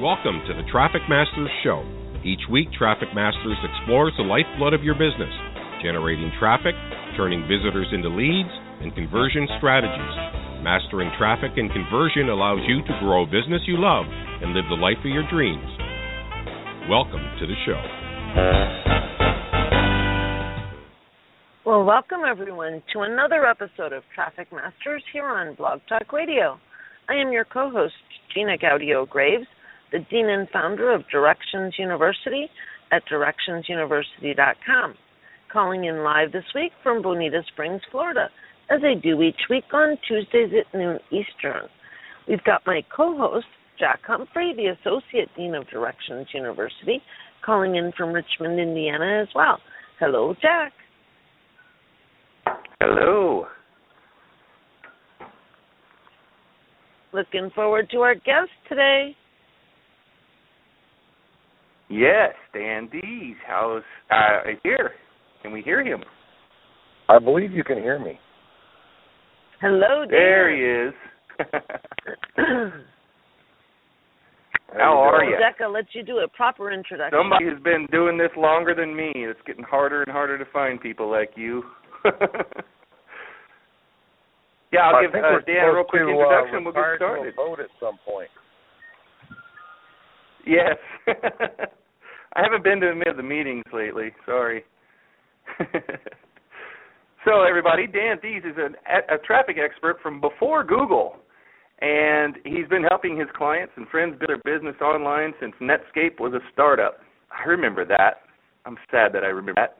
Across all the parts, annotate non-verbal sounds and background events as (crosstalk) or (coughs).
Welcome to the Traffic Masters Show. Each week, Traffic Masters explores the lifeblood of your business, generating traffic, turning visitors into leads, and conversion strategies. Mastering traffic and conversion allows you to grow a business you love and live the life of your dreams. Welcome to the show. Well, welcome everyone to another episode of Traffic Masters here on Blog Talk Radio. I am your co host, Gina Gaudio Graves the dean and founder of Directions University at directionsuniversity.com, calling in live this week from Bonita Springs, Florida, as I do each week on Tuesdays at noon Eastern. We've got my co host, Jack Humphrey, the Associate Dean of Directions University, calling in from Richmond, Indiana as well. Hello, Jack. Hello. Looking forward to our guest today. Yes, Dan Thies. How's uh here? Can we hear him? I believe you can hear me. Hello, Dan. There he is. (coughs) How are you? Jack, I'll let you do a proper introduction. Somebody has been doing this longer than me. It's getting harder and harder to find people like you. (laughs) yeah, I'll I give uh, Dan a real quick to, introduction. Uh, we'll get retire to a started. vote at some point. Yes. (laughs) I haven't been to many of the meetings lately. Sorry. (laughs) so, everybody, Dan Thies is an, a traffic expert from before Google, and he's been helping his clients and friends build their business online since Netscape was a startup. I remember that. I'm sad that I remember that.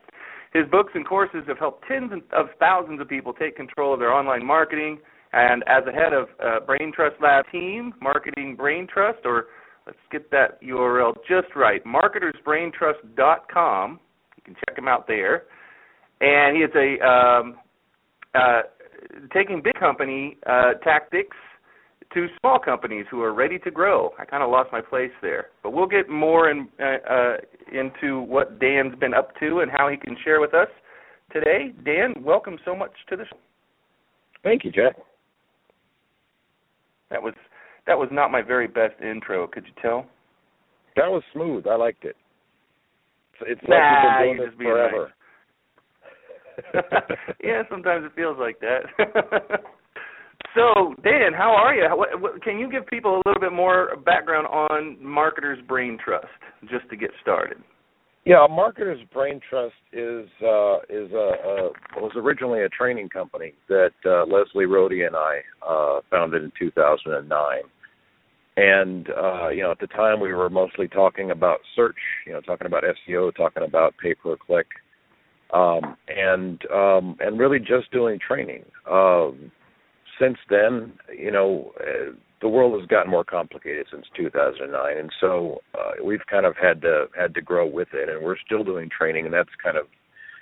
His books and courses have helped tens of thousands of people take control of their online marketing. And as a head of uh, Brain Trust Lab team, Marketing Brain Trust, or Let's get that URL just right. Marketersbraintrust.com. You can check him out there. And he is a um, uh, taking big company uh, tactics to small companies who are ready to grow. I kind of lost my place there, but we'll get more in, uh, uh, into what Dan's been up to and how he can share with us today. Dan, welcome so much to the show. Thank you, Jack. That was that was not my very best intro. Could you tell? That was smooth. I liked it. It's, it's nah, like you've been doing this forever. Nice. (laughs) yeah, sometimes it feels like that. (laughs) so, Dan, how are you? What, what, can you give people a little bit more background on Marketers Brain Trust, just to get started? Yeah, Marketers Brain Trust is uh, is a, a was originally a training company that uh, Leslie Rohde and I uh, founded in 2009. And uh, you know, at the time we were mostly talking about search, you know, talking about SEO, talking about pay per click, um, and um, and really just doing training. Um, since then, you know, uh, the world has gotten more complicated since 2009, and so uh, we've kind of had to had to grow with it, and we're still doing training, and that's kind of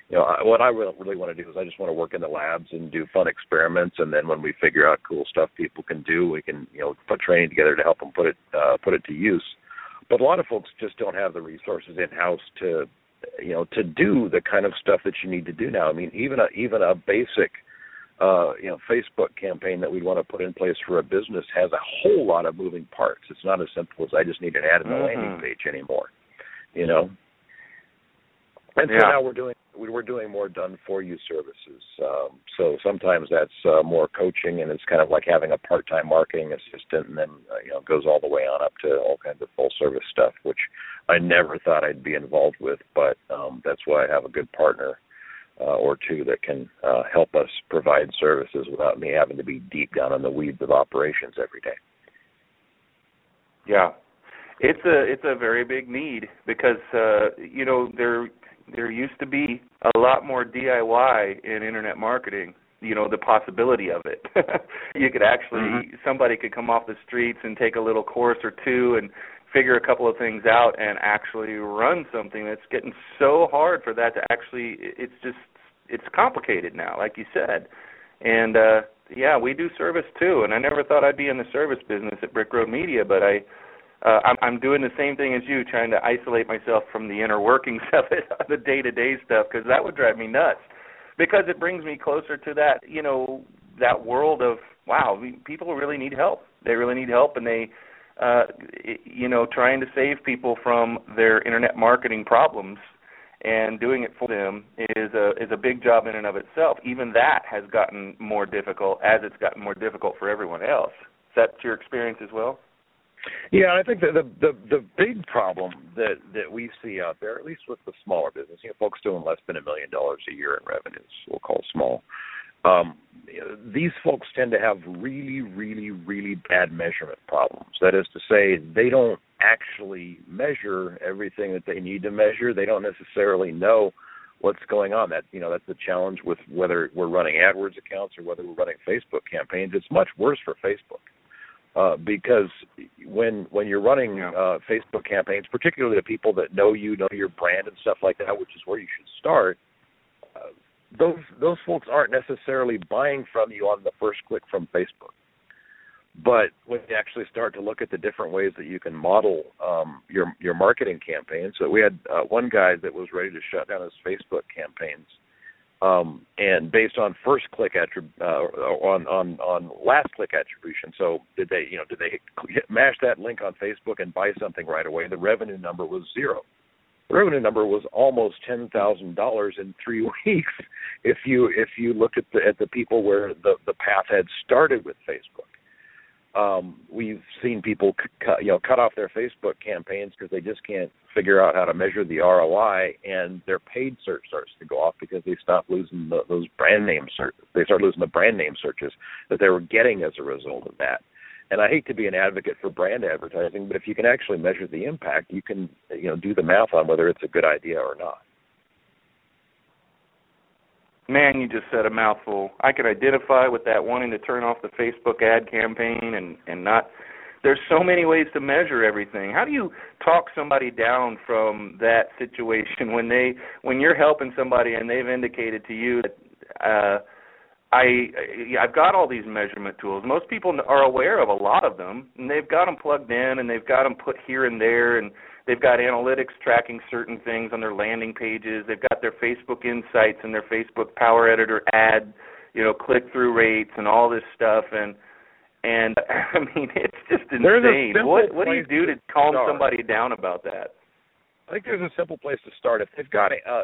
you know what I really want to do is I just want to work in the labs and do fun experiments, and then when we figure out cool stuff people can do, we can you know put training together to help them put it uh, put it to use. But a lot of folks just don't have the resources in house to you know to do the kind of stuff that you need to do now. I mean, even a even a basic uh, you know, Facebook campaign that we want to put in place for a business has a whole lot of moving parts. It's not as simple as I just need an ad in the mm-hmm. landing page anymore. You know. And yeah. so now we're doing we're doing more done for you services. Um, so sometimes that's uh, more coaching, and it's kind of like having a part time marketing assistant, and then uh, you know goes all the way on up to all kinds of full service stuff, which I never thought I'd be involved with, but um, that's why I have a good partner uh, or two that can uh, help us provide services without me having to be deep down in the weeds of operations every day. Yeah, it's a it's a very big need because uh, you know there there used to be a lot more DIY in internet marketing. You know the possibility of it. (laughs) you could actually mm-hmm. somebody could come off the streets and take a little course or two and figure a couple of things out and actually run something that's getting so hard for that to actually it's just it's complicated now like you said. And uh yeah we do service too. And i never thought i'd be in the service business at brick road media but i uh i'm i'm doing the same thing as you trying to isolate myself from the inner workings (laughs) of it the day to day stuff because that would drive me nuts. Because it brings me closer to that you know that world of wow people really need help. They really need help and they uh, you know, trying to save people from their internet marketing problems and doing it for them is a is a big job in and of itself. Even that has gotten more difficult as it's gotten more difficult for everyone else. Is that your experience as well? Yeah, I think that the the the big problem that that we see out there, at least with the smaller business, you know, folks doing less than a million dollars a year in revenues, we'll call small. Um, these folks tend to have really, really, really bad measurement problems. That is to say, they don't actually measure everything that they need to measure. They don't necessarily know what's going on. That you know that's the challenge with whether we're running AdWords accounts or whether we're running Facebook campaigns. It's much worse for Facebook uh, because when when you're running uh, Facebook campaigns, particularly the people that know you, know your brand and stuff like that, which is where you should start. Those those folks aren't necessarily buying from you on the first click from Facebook. But when you actually start to look at the different ways that you can model um, your your marketing campaigns, so we had uh, one guy that was ready to shut down his Facebook campaigns, um, and based on first click attrib- uh, on on on last click attribution. So did they you know did they hit, mash that link on Facebook and buy something right away? The revenue number was zero the revenue number was almost ten thousand dollars in three (laughs) weeks if you if you look at the at the people where the the path had started with Facebook. Um, we've seen people cut you know cut off their Facebook campaigns because they just can't figure out how to measure the ROI, and their paid search starts to go off because they stop losing the, those brand name search. They start losing the brand name searches that they were getting as a result of that and I hate to be an advocate for brand advertising, but if you can actually measure the impact, you can you know do the math on whether it's a good idea or not. Man, you just said a mouthful. I could identify with that wanting to turn off the Facebook ad campaign and and not there's so many ways to measure everything. How do you talk somebody down from that situation (laughs) when they when you're helping somebody and they've indicated to you that uh I I've got all these measurement tools. Most people are aware of a lot of them, and they've got them plugged in, and they've got them put here and there, and they've got analytics tracking certain things on their landing pages. They've got their Facebook Insights and their Facebook Power Editor ad, you know, click through rates and all this stuff, and and (laughs) I mean it's just insane. What what do you do to calm start. somebody down about that? I think there's a simple place to start. If they've got uh,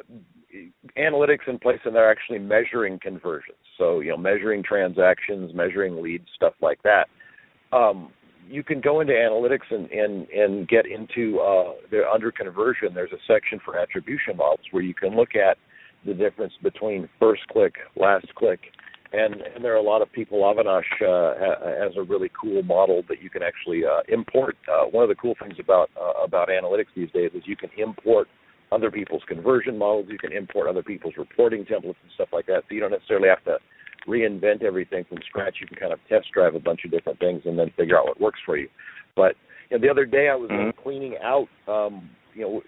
analytics in place and they're actually measuring conversions, so you know measuring transactions, measuring leads, stuff like that. Um, you can go into analytics and and and get into uh, the under conversion. There's a section for attribution models where you can look at the difference between first click, last click, and and there are a lot of people. Avinash uh, has a really cool model that you can actually uh, import. Uh, one of the cool things about uh, about analytics these days is you can import other people's conversion models. You can import other people's reporting templates and stuff like that. So you don't necessarily have to reinvent everything from scratch. You can kind of test drive a bunch of different things and then figure out what works for you. But you know, the other day I was mm-hmm. cleaning out. Um, you know,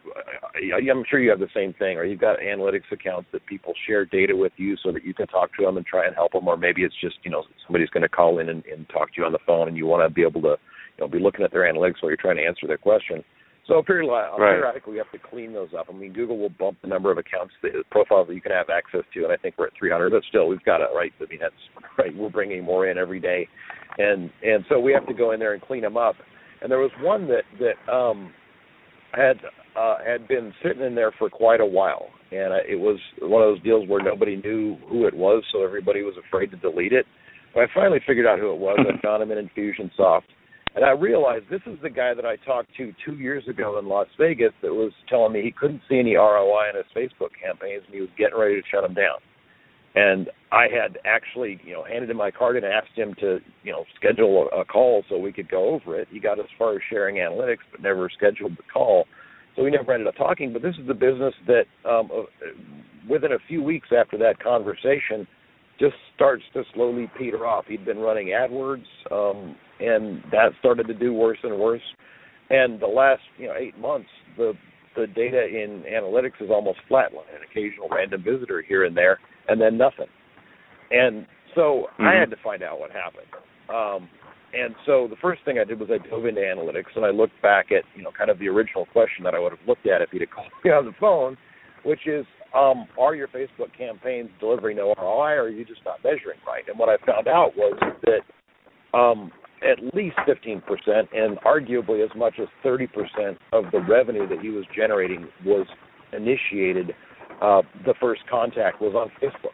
I'm sure you have the same thing, or you've got analytics accounts that people share data with you so that you can talk to them and try and help them, or maybe it's just you know somebody's going to call in and, and talk to you on the phone, and you want to be able to you know be looking at their analytics while you're trying to answer their question. So periodically, right. periodically, we have to clean those up. I mean, Google will bump the number of accounts, the profiles that you can have access to, and I think we're at 300. But still, we've got it right. I mean, that's right. We're bringing more in every day, and and so we have to go in there and clean them up. And there was one that that um, had uh, had been sitting in there for quite a while, and uh, it was one of those deals where nobody knew who it was, so everybody was afraid to delete it. But I finally figured out who it was. I found him in Infusionsoft and I realized this is the guy that I talked to two years ago in Las Vegas that was telling me he couldn't see any ROI in his Facebook campaigns and he was getting ready to shut them down. And I had actually, you know, handed him my card and asked him to, you know, schedule a, a call so we could go over it. He got as far as sharing analytics, but never scheduled the call. So we never ended up talking. But this is the business that, um, uh, within a few weeks after that conversation, just starts to slowly peter off. He'd been running AdWords. Um, and that started to do worse and worse. And the last you know eight months, the the data in analytics is almost flatline, an occasional random visitor here and there, and then nothing. And so mm-hmm. I had to find out what happened. Um, and so the first thing I did was I dove into analytics and I looked back at you know kind of the original question that I would have looked at if he'd have called (laughs) me on the phone, which is um, are your Facebook campaigns delivering no ROI or are you just not measuring right? And what I found out was that um, at least 15%, and arguably as much as 30% of the revenue that he was generating was initiated. Uh, the first contact was on Facebook.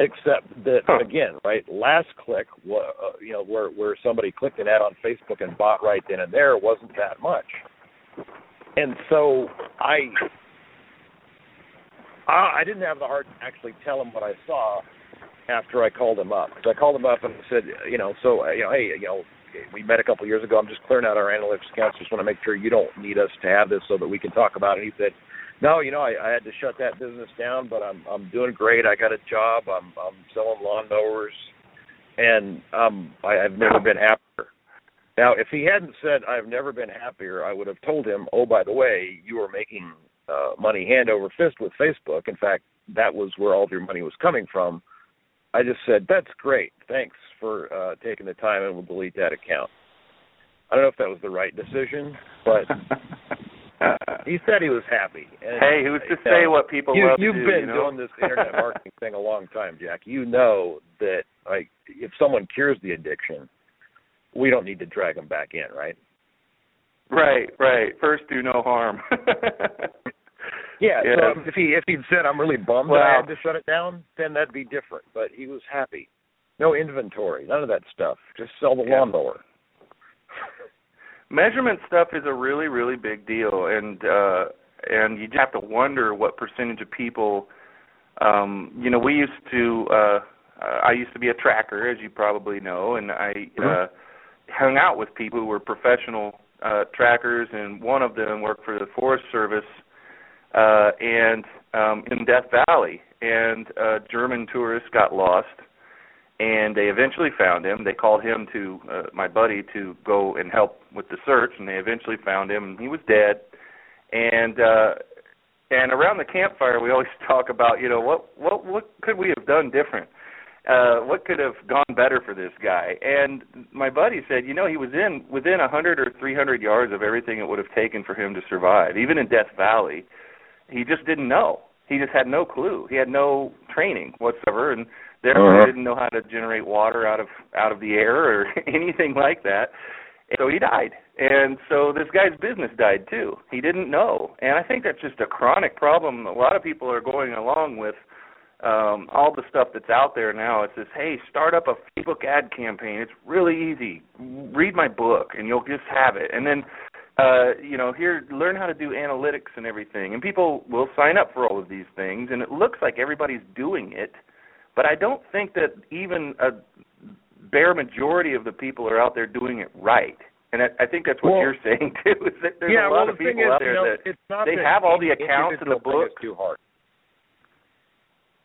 Except that huh. again, right? Last click, uh, you know, where where somebody clicked an ad on Facebook and bought right then and there wasn't that much. And so I I didn't have the heart to actually tell him what I saw after I called him up. Because I called him up and said, you know, so uh, you know, hey, you know, we met a couple of years ago. I'm just clearing out our analytics accounts. Just want to make sure you don't need us to have this so that we can talk about it. And he said, no, you know, I, I had to shut that business down, but I'm I'm doing great. I got a job. I'm I'm selling lawnmowers, and um, I, I've never been happier. Now, if he hadn't said I've never been happier, I would have told him, oh, by the way, you are making uh, money hand over fist with Facebook. In fact, that was where all of your money was coming from. I just said, that's great. Thanks for uh, taking the time, and we'll delete that account. I don't know if that was the right decision, but (laughs) Uh, he said he was happy. And, hey, who's to say know, what people you, love You've do, been you know? doing this internet marketing thing a long time, Jack. You know that like if someone cures the addiction, we don't need to drag them back in, right? Right, right. First, do no harm. Yeah, (laughs) yeah. So if he if he'd said I'm really bummed well, that I had to shut it down, then that'd be different. But he was happy. No inventory, none of that stuff. Just sell the yeah. lawnmower. Measurement stuff is a really really big deal, and uh and you just have to wonder what percentage of people. Um, you know, we used to. uh I used to be a tracker, as you probably know, and I mm-hmm. uh hung out with people who were professional uh trackers, and one of them worked for the Forest Service uh, and um, in Death Valley, and a German tourist got lost, and they eventually found him. They called him to uh, my buddy to go and help with the search, and they eventually found him. He was dead, and uh, and around the campfire, we always (laughs) talk about, you know, what what what could we have done different? Uh, what could have gone better for this guy? And my buddy said, you know, he was in within a hundred or three hundred yards of everything it would have taken for him to survive, even in Death Valley he just didn't know. He just had no clue. He had no training whatsoever, and therefore uh-huh. didn't know how to generate water out of out of the air or (laughs) anything like that. And so he died, and so this guy's business died too. He didn't know, and I think that's just a chronic problem. A lot of people are going along with um all the stuff that's out there now it says hey start up a facebook ad campaign it's really easy read my book and you'll just have it and then uh, you know, here learn how to do analytics and everything. And people will sign up for all of these things, and it looks like everybody's doing it, but I don't think that even a bare majority of the people are out there doing it right. And I, I think that's what well, you're saying (laughs) too. Is that there's yeah, a lot well, of people is, out there you know, that they have all the accounts in the book. Too hard.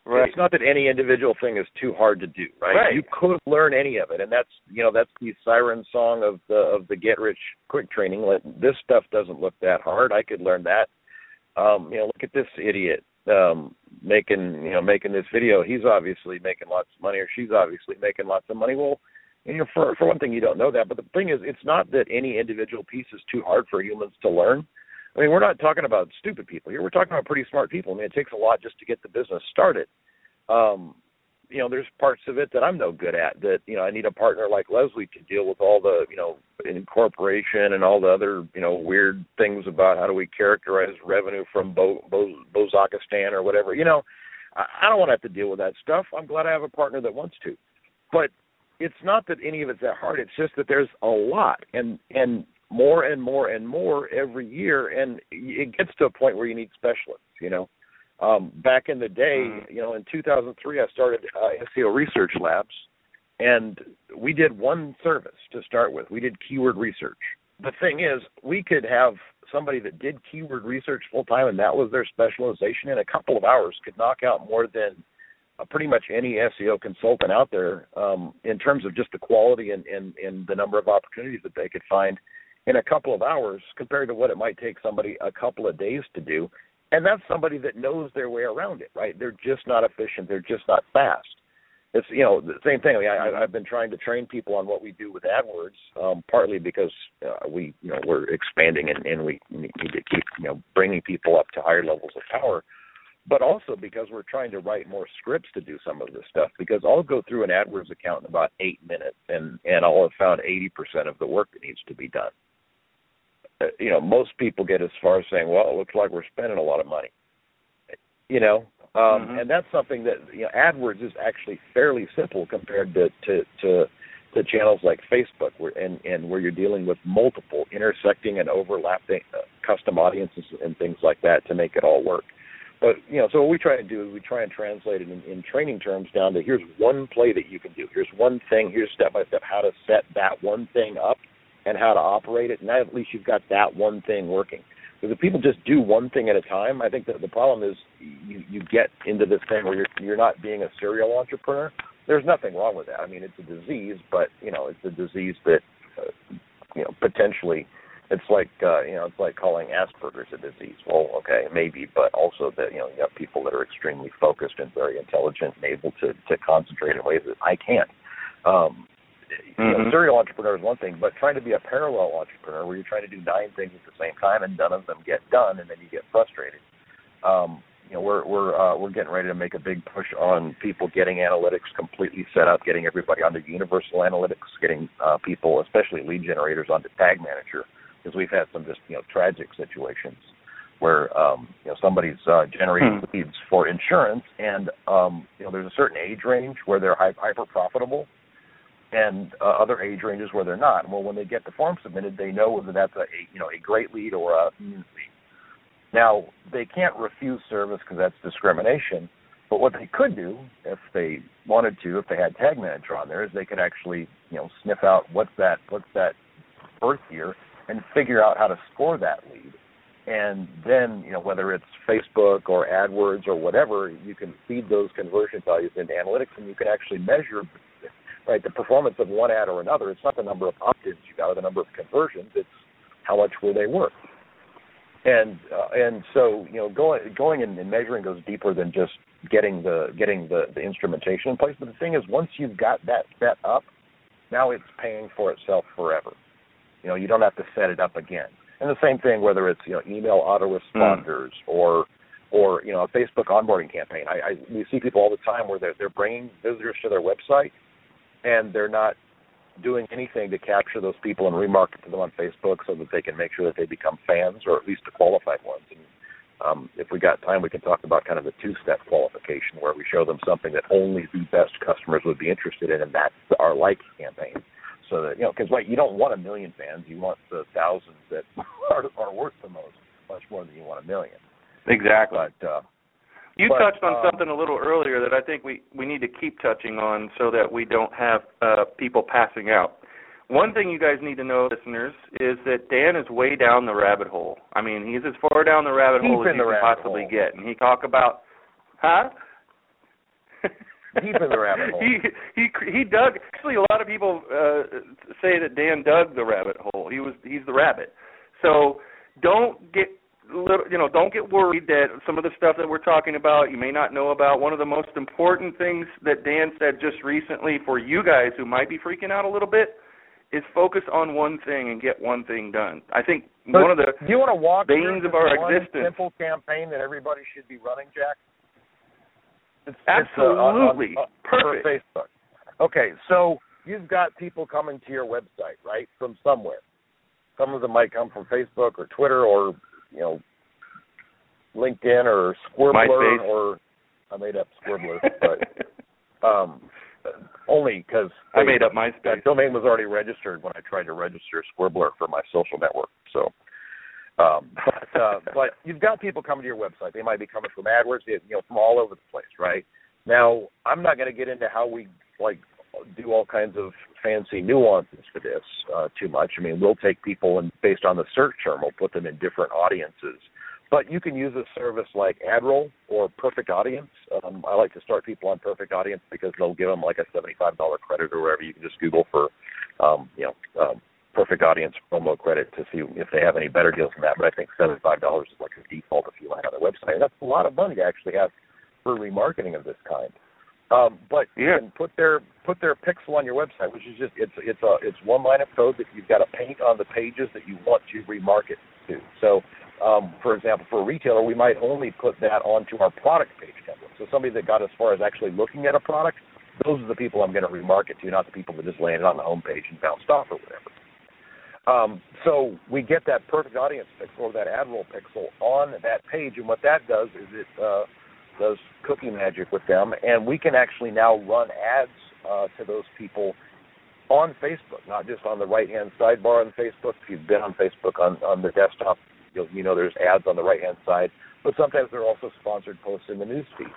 Right. It's not that any individual thing is too hard to do, right? right? You could learn any of it, and that's you know that's the siren song of the of the get rich quick training. This stuff doesn't look that hard. I could learn that. Um, you know, look at this idiot um, making you know making this video. He's obviously making lots of money, or she's obviously making lots of money. Well, you know, for for one thing, you don't know that, but the thing is, it's not that any individual piece is too hard for humans to learn. I mean, we're not talking about stupid people here. We're talking about pretty smart people. I mean, it takes a lot just to get the business started. Um, you know, there's parts of it that I'm no good at. That you know, I need a partner like Leslie to deal with all the you know incorporation and all the other you know weird things about how do we characterize revenue from Bo, Bo, Bozakistan or whatever. You know, I, I don't want to have to deal with that stuff. I'm glad I have a partner that wants to, but it's not that any of it's that hard. It's just that there's a lot, and and more and more and more every year, and it gets to a point where you need specialists. You know, um, back in the day, mm-hmm. you know, in 2003, I started uh, SEO Research Labs, and we did one service to start with. We did keyword research. The thing is, we could have somebody that did keyword research full time, and that was their specialization. In a couple of hours, could knock out more than uh, pretty much any SEO consultant out there um, in terms of just the quality and, and, and the number of opportunities that they could find in a couple of hours compared to what it might take somebody a couple of days to do. And that's somebody that knows their way around it, right? They're just not efficient. They're just not fast. It's you know the same thing. I I, I've been trying to train people on what we do with AdWords, um, partly because uh, we you know we're expanding and, and we need to keep you know bringing people up to higher levels of power. but also because we're trying to write more scripts to do some of this stuff. Because I'll go through an AdWords account in about eight minutes, and and I'll have found eighty percent of the work that needs to be done. Uh, you know, most people get as far as saying, "Well, it looks like we're spending a lot of money." You know, um, Mhm. and that's something that you know AdWords is actually fairly simple compared to to to, to channels like Facebook, where and and where you're dealing with multiple intersecting and overlapping uh, custom audiences and things like that to make it all work. But you know, so what we try to do is we try and translate it in, in training terms down to here's one play that you can do. Here's one thing. Here's step by step how to set that one thing up and how to operate it. Now at least you've got that one thing working. Because if people just do one thing at a time, I think that the problem is you you get into this thing where you're you're not being a serial entrepreneur. There's nothing wrong with that. I mean, it's a disease, but you know, it's a disease that uh, you know potentially it's like uh, you know it's like calling Asperger's a disease. Well, okay, maybe, but also that you know you have people that are extremely focused and very intelligent and able to to concentrate in ways that I can't. Um, you know, Mhm. serial entrepreneur is one thing, but trying to be a parallel entrepreneur where you're trying to do nine things at the same time and none of them get done, and then you get frustrated. Um, you know, we're we're uh, we're getting ready to make a big push on people getting analytics completely set up, getting everybody onto universal analytics, getting uh, people, especially lead generators, onto Tag Manager, because we've had some just you know tragic situations where um, you know somebody's uh, generating Hmm. leads for insurance, and um, you know there's a certain age range where they're hyper profitable, and uh, other age ranges where they're not. Well, when they get the form submitted, they know whether that's a, a you know a great lead or a lead. Now they can't refuse service because that's discrimination. But what they could do, if they wanted to, if they had Tag Manager on there, is they could actually you know sniff out what's that what's that birth year and figure out how to score that lead. And then, you know, whether it's Facebook or AdWords or whatever, you can feed those conversion values into analytics and you can actually measure right the performance of one ad or another. It's not the number of opt-ins you got or the number of conversions, it's how much were they worth. And uh, and so, you know, going going in and measuring goes deeper than just getting the getting the, the instrumentation in place. But the thing is once you've got that set up, now it's paying for itself forever. You know, you don't have to set it up again. And the same thing whether it's you know email autoresponders or or you know a Facebook onboarding campaign. I, I we see people all the time where they're they're bringing visitors to their website and they're not doing anything to capture those people and remarket to them on Facebook so that they can make sure that they become fans or at least the qualified ones. And um, if we got time, we can talk about kind of the two-step qualification where we show them something that only the best customers would be interested in, and that's our like campaign so that you know because right you don't want a million fans you want the thousands that (laughs) are, are worth the most much more than you want a million Exactly. but uh You But, touched on um, something a little earlier that I think we we need to keep touching on so that we don't have uh, people passing out. One thing you guys need to know, listeners, is that Dan is way down the rabbit hole. I mean, he's as far down the rabbit hole as you can possibly hole. get, and he talk about, huh? Deep in the rabbit (laughs) hole. he he he dug. Actually, a lot of people uh, say that Dan dug the rabbit hole. He was he's the rabbit. So don't get you know don't get worried that some of the stuff that we're talking about you may not know about. One of the most important things that Dan said just recently for you guys who might be freaking out a little bit is focus on one thing and get one thing done. I think But one of the do you want to walk veins through of our one existence- simple campaign that everybody should be running jack it's, It's, Absolutely. uh, on, on, Perfect. Facebook. Okay, so you've got people coming to your website, right, from somewhere. Some of them might come from Facebook or Twitter or you know LinkedIn or Squibbler or I made up Squibbler, (laughs) but um, only because I made up that MySpace. domain was already registered when I tried to register Squibbler for my social network. So, um, (laughs) but uh, but you've got people coming to your website. They might be coming from AdWords, you know, from all over the place, right? Now, I'm not going to get into how we like do all kinds of fancy nuances for this uh, too much. I mean, we'll take people and based on the search term, we'll put them in different audiences. But you can use a service like AdRoll or Perfect Audience. Um, I like to start people on Perfect Audience because they'll give them like a seventy-five dollar credit or whatever. You can just Google for, um, you know, um, Perfect Audience promo credit to see if they have any better deals than that. But I think seventy-five dollars is like a default if you land on their website. And that's a lot of money to actually have for remarketing of this kind. Um, but Yeah. you can put their put their pixel on your website, which is just it's it's a it's one line of code that you've got to paint on the pages that you want to remarket to. So um, for example, for a retailer, we might only put that onto our product page template. So somebody that got as far as actually looking at a product, those are the people I'm going to remarket to, not the people that just landed on the home page and bounced off or whatever. Um, so we get that perfect audience pixel or that AdRoll pixel on that page, and what that does is it uh, does cookie magic with them, and we can actually now run ads uh, to those people on Facebook, not just on the right hand sidebar on Facebook. If you've been on Facebook on, on the desktop, you'll, you know there's ads on the right hand side, but sometimes there are also sponsored posts in the news feed.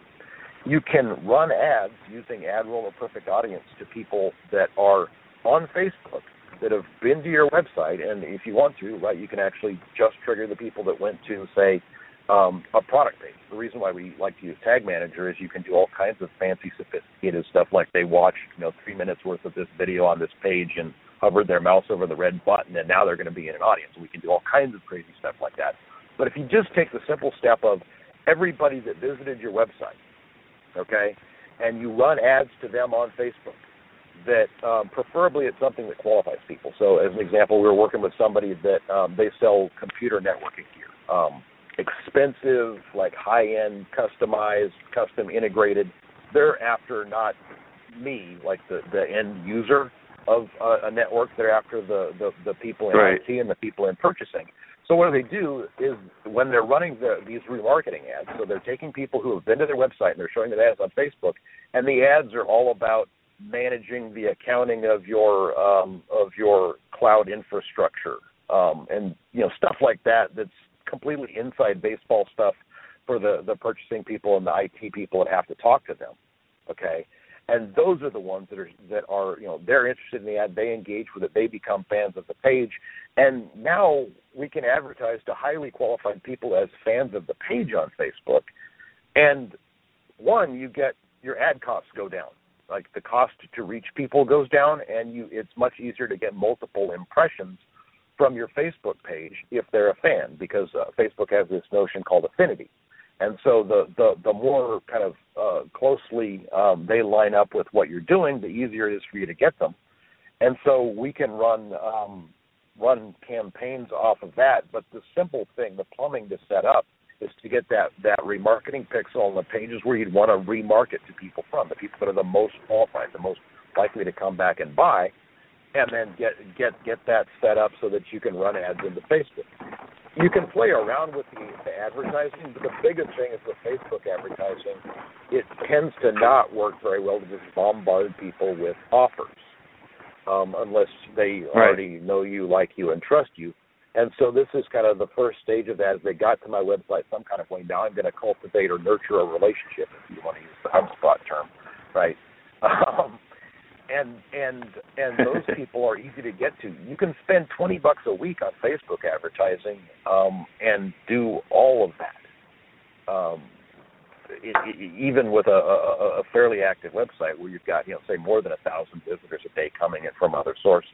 You can run ads using AdRoll or Perfect Audience to people that are on Facebook that have been to your website, and if you want to, right, you can actually just trigger the people that went to, say, um, a product page. The reason why we like to use Tag Manager is you can do all kinds of fancy, sophisticated stuff, like they watched, you know, three minutes worth of this video on this page and hovered their mouse over the red button, and now they're going to be in an audience. We can do all kinds of crazy stuff like that. But if you just take the simple step of everybody that visited your website, okay, and you run ads to them on Facebook, that um, preferably it's something that qualifies people. So, as an example, we were working with somebody that um, they sell computer networking gear. Um, expensive, like high end, customized, custom integrated. They're after not me, like the the end user of a, a network. They're after the the, the people in right. IT and the people in purchasing. So what they do is when they're running the, these remarketing ads, so they're taking people who have been to their website and they're showing them ads on Facebook, and the ads are all about managing the accounting of your um, of your cloud infrastructure um, and you know stuff like that. That's completely inside baseball stuff for the the purchasing people and the IT people that have to talk to them. Okay, and those are the ones that are that are you know they're interested in the ad, they engage with it, they become fans of the page, and now we can advertise to highly qualified people as fans of the page on Facebook, and one you get your ad costs go down. Like the cost to reach people goes down and you it's much easier to get multiple impressions from your Facebook page if they're a fan, because uh, Facebook has this notion called affinity, and so the the, the more kind of uh, closely um, they line up with what you're doing, the easier it is for you to get them, and so we can run um, run campaigns off of that. But the simple thing, the plumbing to set up, is to get that that remarketing pixel on the pages where you'd want to remarket to people from, the people that are the most qualified, the most likely to come back and buy and then get get get that set up so that you can run ads into Facebook. You can play around with the, the advertising, but the biggest thing is with Facebook advertising, it tends to not work very well to just bombard people with offers, um, unless they right. already know you, like you, and trust you. And so this is kind of the first stage of that. As they got to my website some kind of way, now I'm going to cultivate or nurture a relationship, if you want to use the HubSpot term, right? (laughs) Um, and and and those (laughs) people are easy to get to. You can spend twenty bucks a week on Facebook advertising um, and do all of that. Um, it, it, even with a, a, a fairly active website where you've got you know say more than a thousand visitors a day coming in from other sources,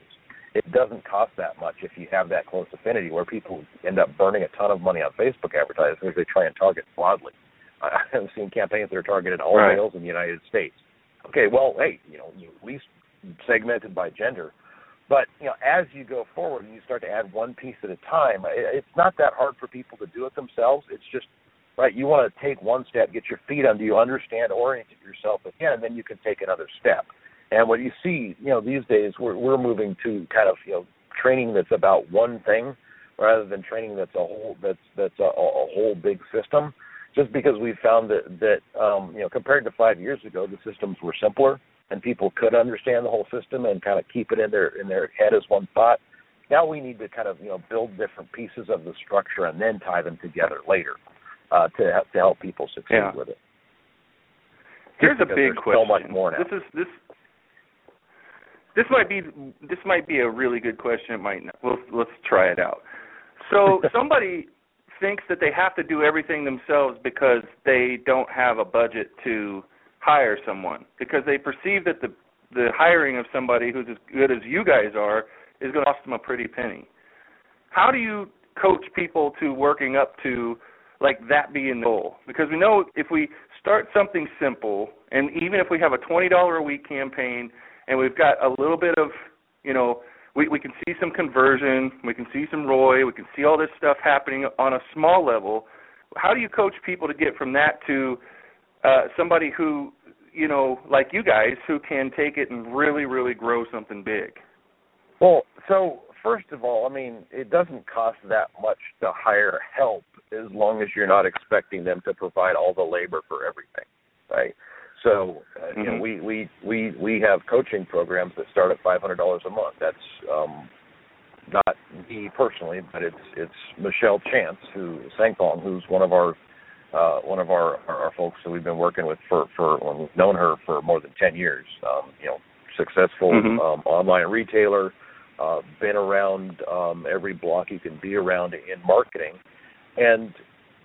it doesn't cost that much if you have that close affinity where people end up burning a ton of money on Facebook advertising as they try and target broadly. (laughs) I have seen campaigns that are targeted all right. males in the United States Okay, well, hey, you know, you at least segmented by gender. But you know, as you go forward and you start to add one piece at a time, it's not that hard for people to do it themselves. It's just right. You want to take one step, get your feet under you, understand, orient yourself again, and then you can take another step. And what you see, you know, these days we're we're moving to kind of you know training that's about one thing rather than training that's a whole that's that's a, a whole big system just because we found that that um, you know compared to five years ago, the systems were simpler and people could understand the whole system and kind of keep it in their in their head as one thought. Now we need to kind of you know build different pieces of the structure and then tie them together later uh, to to help people succeed yeah. with it. Here's a big question. So much more now. This is this. This might be this might be a really good question. It might not. Let's let's try it out. So (laughs) somebody thinks that they have to do everything themselves because they don't have a budget to hire someone because they perceive that the the hiring of somebody who's as good as you guys are is going to cost them a pretty penny. How do you coach people to working up to like that being the goal? Because we know if we start something simple and even if we have a twenty dollar a week campaign and we've got a little bit of you know we we can see some conversion, we can see some ROI, we can see all this stuff happening on a small level. How do you coach people to get from that to uh, somebody who, you know, like you guys, who can take it and really, really grow something big? Well, so first of all, I mean, it doesn't cost that much to hire help as long as you're not expecting them to provide all the labor for everything, right? So, uh, mm-hmm. you know, mm-hmm. we we we we have coaching programs that start at five hundred dollars a month. That's um, not me personally, but it's it's Michelle Chance who Sangpong, who's one of our uh, one of our, our our folks that we've been working with for for well, we've known her for more than ten years. Um, you know, successful mm-hmm. um, online retailer, uh, been around um, every block you can be around in marketing, and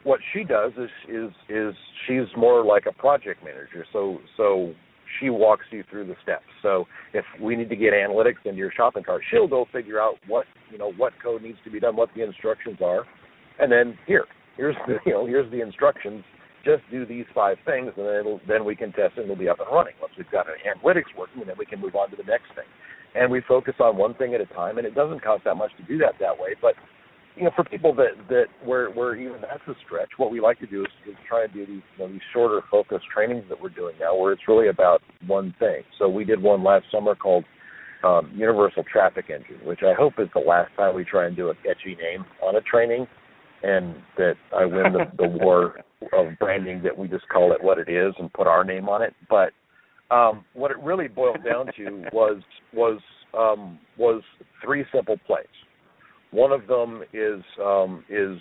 what she does is is is she's more like a project manager. So so she walks you through the steps. So if we need to get analytics into your shopping cart, she'll go figure out what you know what code needs to be done, what the instructions are, and then here here's the (laughs) you know here's the instructions. Just do these five things, and then it'll, then we can test it and it'll be up and running. Once we've got an analytics working, and then we can move on to the next thing. And we focus on one thing at a time, and it doesn't cost that much to do that that way. But you know, for people that that where where even that's a stretch, what we like to do is, is try and do these you know, these shorter focused trainings that we're doing now, where it's really about one thing. So we did one last summer called um, Universal Traffic Engine, which I hope is the last time we try and do a catchy name on a training, and that I win the, the (laughs) war of branding that we just call it what it is and put our name on it. But um, what it really boiled down to (laughs) was was um, was three simple plays one of them is um, is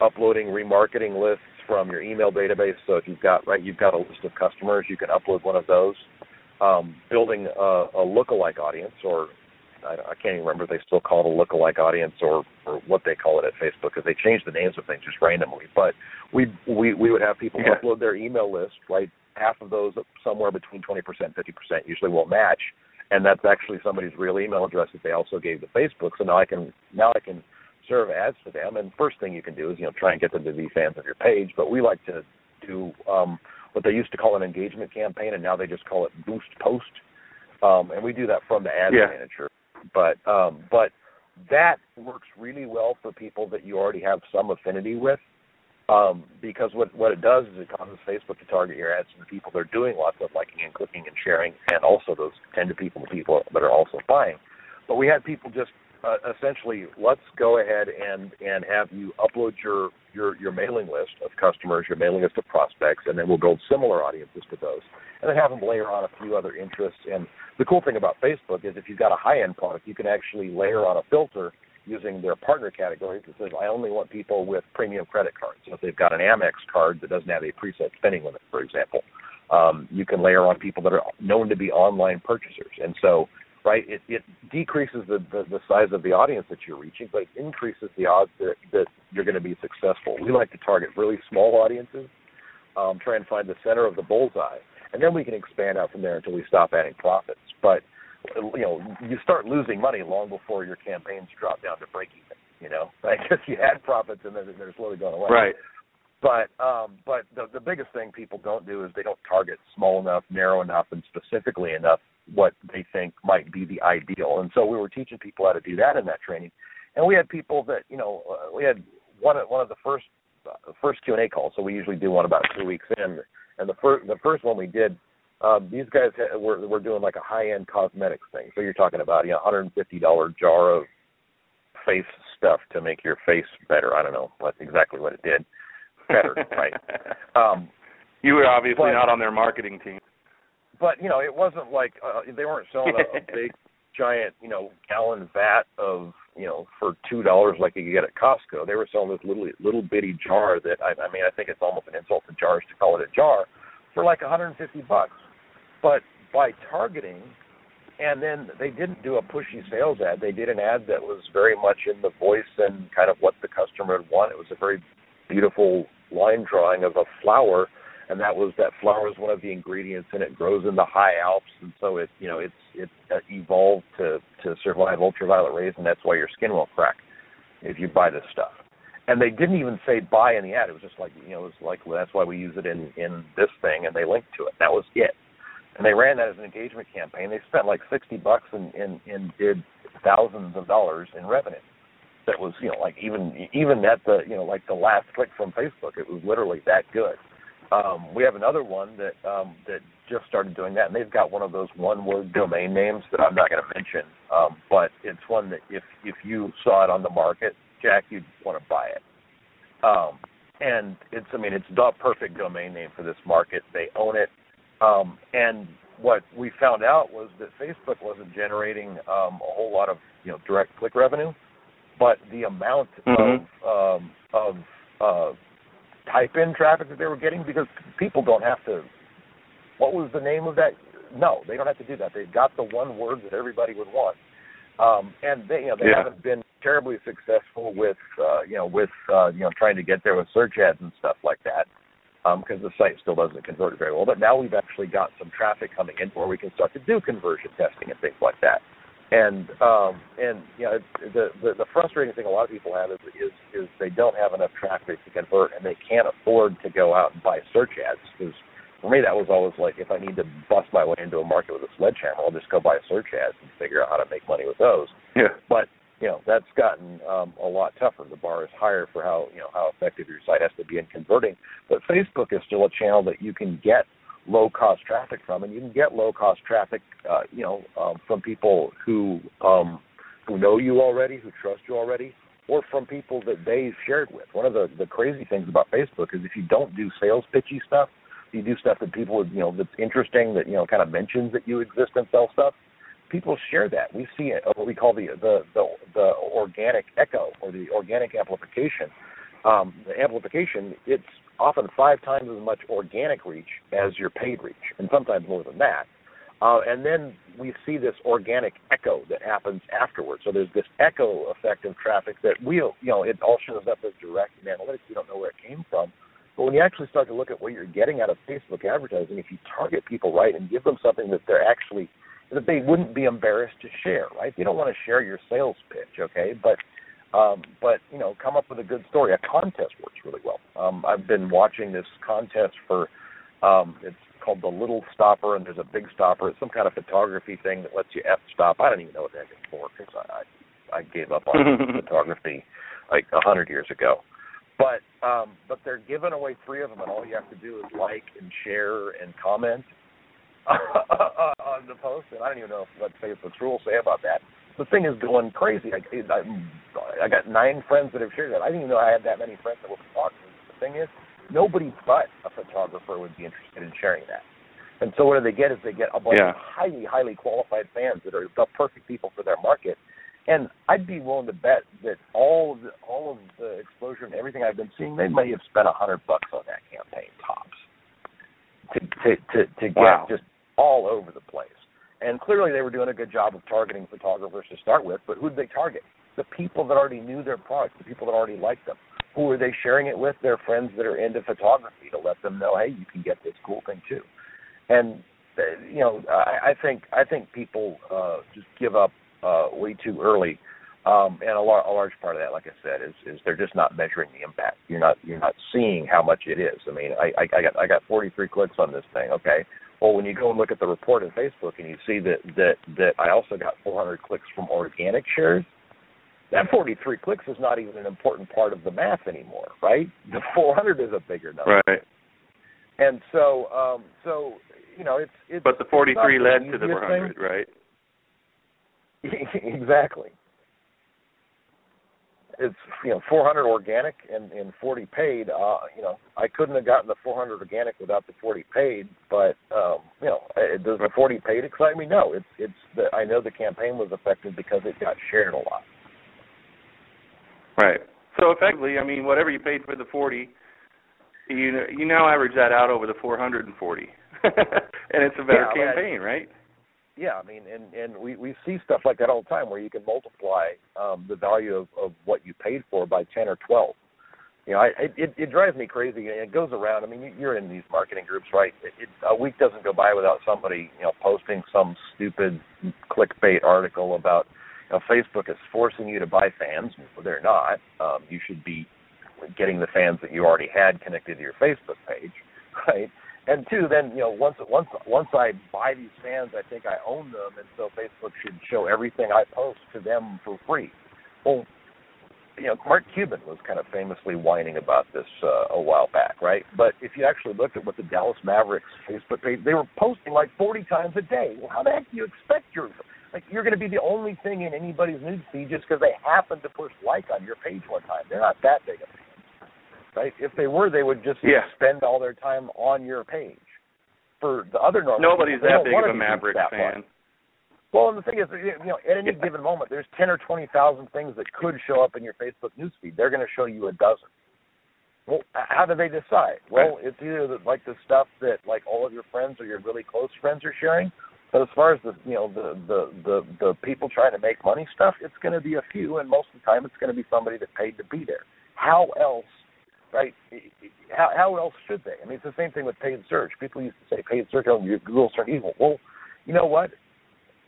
uploading remarketing lists from your email database. So if you've got right, you've got a list of customers, you can upload one of those. Um, building a, a lookalike audience, or I, I can't even remember if they still call it a lookalike audience or, or what they call it at Facebook because they change the names of things just randomly. But we we we would have people yeah. upload their email list, right? Half of those somewhere between 20%, 50% usually will match and that's actually somebody's real email address that they also gave to Facebook. So now I can now I can serve ads to them. And first thing you can do is you know try and get them to be fans of your page. But we like to do um, what they used to call an engagement campaign, and now they just call it boost post. Um, and we do that from the ad yeah. manager. But um, but that works really well for people that you already have some affinity with. Um, because what what it does is it causes Facebook to target your ads to the people that are doing lots of liking and clicking and sharing, and also those tend to people the people that are also buying. But we had people just uh, essentially let's go ahead and and have you upload your your your mailing list of customers, your mailing list of prospects, and then we'll build similar audiences to those, and then have them layer on a few other interests. And the cool thing about Facebook is if you've got a high end product, you can actually layer on a filter using their partner category that says I only want people with premium credit cards. So if they've got an Amex card that doesn't have a preset spending limit, for example, um, you can layer on people that are known to be online purchasers. And so, right, it, it decreases the, the, the size of the audience that you're reaching, but it increases the odds that, that you're going to be successful. We like to target really small audiences, um, try and find the center of the bullseye, and then we can expand out from there until we stop adding profits. But – you know you start losing money long before your campaigns drop down to break even. You know, (laughs) I guess you had profits and then they're slowly going away. Right. But um, but the the biggest thing people don't do is they don't target small enough, narrow enough, and specifically enough what they think might be the ideal. And so we were teaching people how to do that in that training. And we had people that you know uh, we had one one of the first uh, first Q and A calls. So we usually do one about two weeks in. And the first the first one we did um, these guys ha- were were doing like a high end cosmetics thing. So you're talking about you know 150 dollar jar of face stuff to make your face better. I don't know what exactly what it did. Better, (laughs) right? Um, you were obviously but, not on their marketing team. But you know, it wasn't like uh, they weren't selling a, a (laughs) big giant you know gallon vat of you know for two dollars like you could get at Costco. They were selling this little little bitty jar that I, I mean I think it's almost an insult to jars to call it a jar for like 150 bucks but by targeting, and then they didn't do a pushy sales ad. They did an ad that was very much in the voice and kind of what the customer would want. It was a very beautiful line drawing of a flower, and that was that flower is one of the ingredients, and it grows in the high Alps, and so it you know it's it uh, evolved to to survive ultraviolet rays, and that's why your skin won't crack if you buy this stuff. And they didn't even say buy in the ad. It was just like you know, it was like that's why we use it in in this thing, and they linked to it. That was it and they ran that as an engagement campaign. They spent like sixty bucks and and, and did thousands of dollars in revenue. That was you know like even even at the you know like the last click from Facebook, it was literally that good. Um, we have another one that um, that just started doing that, and they've got one of those one-word domain names that I'm not going to mention, um, but it's one that if if you saw it on the market, Jack, you'd want to buy it. Um, and it's I mean it's the perfect domain name for this market. They own it, um, and what we found out was that Facebook wasn't generating um, a whole lot of you know direct click revenue, but the amount mm-hmm. of um, of uh, type in traffic that they were getting because people don't have to. What was the name of that? No, they don't have to do that. They've got the one word that everybody would want, um, and they you know they yeah. haven't been terribly successful with uh, you know with uh, you know trying to get there with search ads and stuff like that because um, the site still doesn't convert very well. But now we've actually got some traffic coming in where we can start to do conversion testing and things like that. And um, and you know the, the the frustrating thing a lot of people have is is is they don't have enough traffic to convert and they can't afford to go out and buy search ads because for me that was always like if I need to bust my way into a market with a sledgehammer I'll just go buy search ads and figure out how to make money with those. Yeah. But you know that's gotten um, a lot tougher. The bar is higher for how you know how effective your site has to be in converting. But Facebook is still a channel that you can get low cost traffic from, and you can get low cost traffic, uh, you know, um, from people who um, who know you already, who trust you already, or from people that they've shared with. One of the the crazy things about Facebook is if you don't do sales pitchy stuff, you do stuff that people would, you know, that's interesting, that you know, kind of mentions that you exist and sell stuff people share that. We see it, what we call the the the, the organic echo or the organic amplification. Um, the amplification it's often five times as much organic reach as your paid reach, and sometimes more than that. Uh, and then we see this organic echo that happens afterwards. So there's this echo effect of traffic that we, you know, it all shows up as direct in analytics. We don't know where it came from. But when you actually start to look at what you're getting out of Facebook advertising, if you target people right and give them something that they're actually that they wouldn't be embarrassed to share, right? You don't want to share your sales pitch, okay? But um, but you know, come up with a good story. A contest works really well. Um, I've been watching this contest for um, it's called the Little Stopper, and there's a big stopper. It's some kind of photography thing that lets you f stop. I don't even know what that is for because I, I I gave up on (laughs) photography like a hundred years ago. But um, but they're giving away three of them, and all you have to do is like and share and comment, (laughs) on the post, and I don't even know what Facebook's rules say about that. The thing is going crazy. I, I, I got nine friends that have shared that. I didn't even know I had that many friends that were photographers. The thing is, nobody but a photographer would be interested in sharing that. And so what do they get is they get a bunch yeah. of highly, highly qualified fans that are the perfect people for their market. And I'd be willing to bet that all of the, all of the exposure and everything I've been seeing, they may have spent a hundred bucks on that campaign tops to to to, to get wow. just all over the place. And clearly they were doing a good job of targeting photographers to start with, but who did they target? The people that already knew their product, the people that already liked them. Who are they sharing it with? Their friends that are into photography to let them know, hey, you can get this cool thing too. And uh, you know, I, I think I think people uh, just give up uh, way too early. Um, and a, lar- a large part of that, like I said, is is they're just not measuring the impact. You're not you're not seeing how much it is. I mean, I, I, I got I got 43 clicks on this thing. Okay, well, when you go and look at the report in Facebook and you see that that that I also got 400 clicks from organic shares, that 43 clicks is not even an important part of the math anymore, right? The 400 is a bigger number. Right. And so, um, so you know, it's it's. But the 43 it's led to the 400, thing. right? (laughs) exactly it's you know 400 organic and, and 40 paid. Uh, you know, I couldn't have gotten the 400 organic without the 40 paid. But um, you know, uh, does the 40 paid excite me? No. It's it's the I know the campaign was effective because it got shared a lot. Right. So effectively, I mean, whatever you paid for the 40, you you now average that out over the 440, (laughs) and it's a better yeah, campaign, right? Yeah, I mean, and and we we see stuff like that all the time where you can multiply um, the value of of what you paid for by ten or twelve. You know, I, it it drives me crazy. It goes around. I mean, you're in these marketing groups, right? It, it, a week doesn't go by without somebody, you know, posting some stupid clickbait article about, you know, Facebook is forcing you to buy fans. They're not. Um, you should be getting the fans that you already had connected to your Facebook page, (laughs) right? And two, then you know once once once I buy these fans, I think I own them, and so Facebook should show everything I post to them for free. Well, you know, Mark Cuban was kind of famously whining about this uh, a while back, right? But if you actually looked at what the Dallas Mavericks Facebook page, they were posting like 40 times a day. Well, how the heck do you expect your like you're going to be the only thing in anybody's news feed just because they happen to push like on your page one time? They're not that big of right? If they were, they would just yeah. spend all their time on your page. For the other normal nobody's people, that big of a Mavericks fan. Well, and the thing is, you know, at any given moment, there's ten or twenty thousand things that could show up in your Facebook newsfeed. They're going to show you a dozen. Well, how do they decide? Well, it's either the, like the stuff that like all of your friends or your really close friends are sharing, but as far as the you know the the the, the people trying to make money stuff, it's going to be a few, and most of the time it's going to be somebody that paid to be there. How else, right? How how else should they? I mean, it's the same thing with paid search. People used to say paid search, oh, your Google search evil. Well, you know what?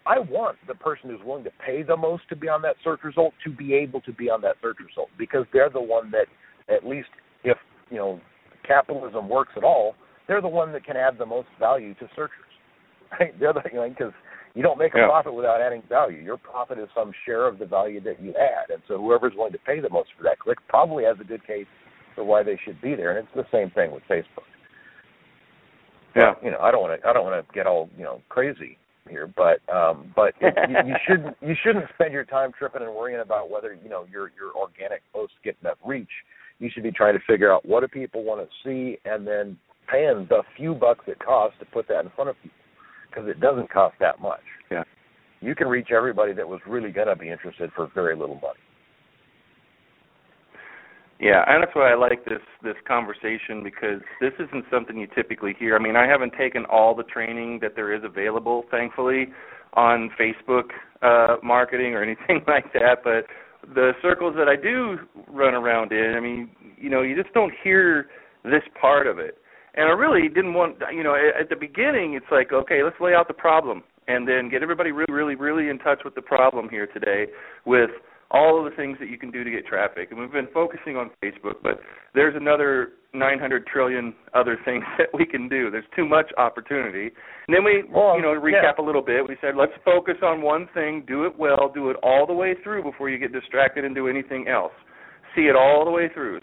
I want the person who's willing to pay the most to be on that search result to be able to be on that search result because they're the one that, at least if you know capitalism works at all, they're the one that can add the most value to searchers. (laughs) Right? They're the you know because you don't make a yeah. profit without adding value. Your profit is some share of the value that you add, and so whoever's willing to pay the most for that click probably has a good case for why they should be there. And it's the same thing with Facebook. Yeah. you know, I don't want to I don't want to get all you know crazy here, but um, but it, you, you (laughs) shouldn't you shouldn't spend your time tripping and worrying about whether you know your your organic posts get enough reach. You should be trying to figure out what do people want to see, and then paying the few bucks it costs to put that in front of people, because it doesn't cost that much. Yeah, you can reach everybody that was really going to be interested for very little money. Yeah, and that's why I like this this conversation because this isn't something you typically hear. I mean, I haven't taken all the training that there is available, thankfully, on Facebook uh marketing or (laughs) anything like that, but the circles that I do run around in, I mean, you know, you just don't hear this part of it. And I really didn't want, you know, at the beginning it's like, okay, let's lay out the problem and then get everybody really really really in touch with the problem here today with all of the things that you can do to get traffic. And we've been focusing on Facebook, but there's another 900 trillion other things (laughs) that we can do. There's too much opportunity. And then we, well, you know, to recap yeah. a little bit, we said let's focus on one thing, do it well, do it all the way through before you get distracted and do anything else. See it all the way through.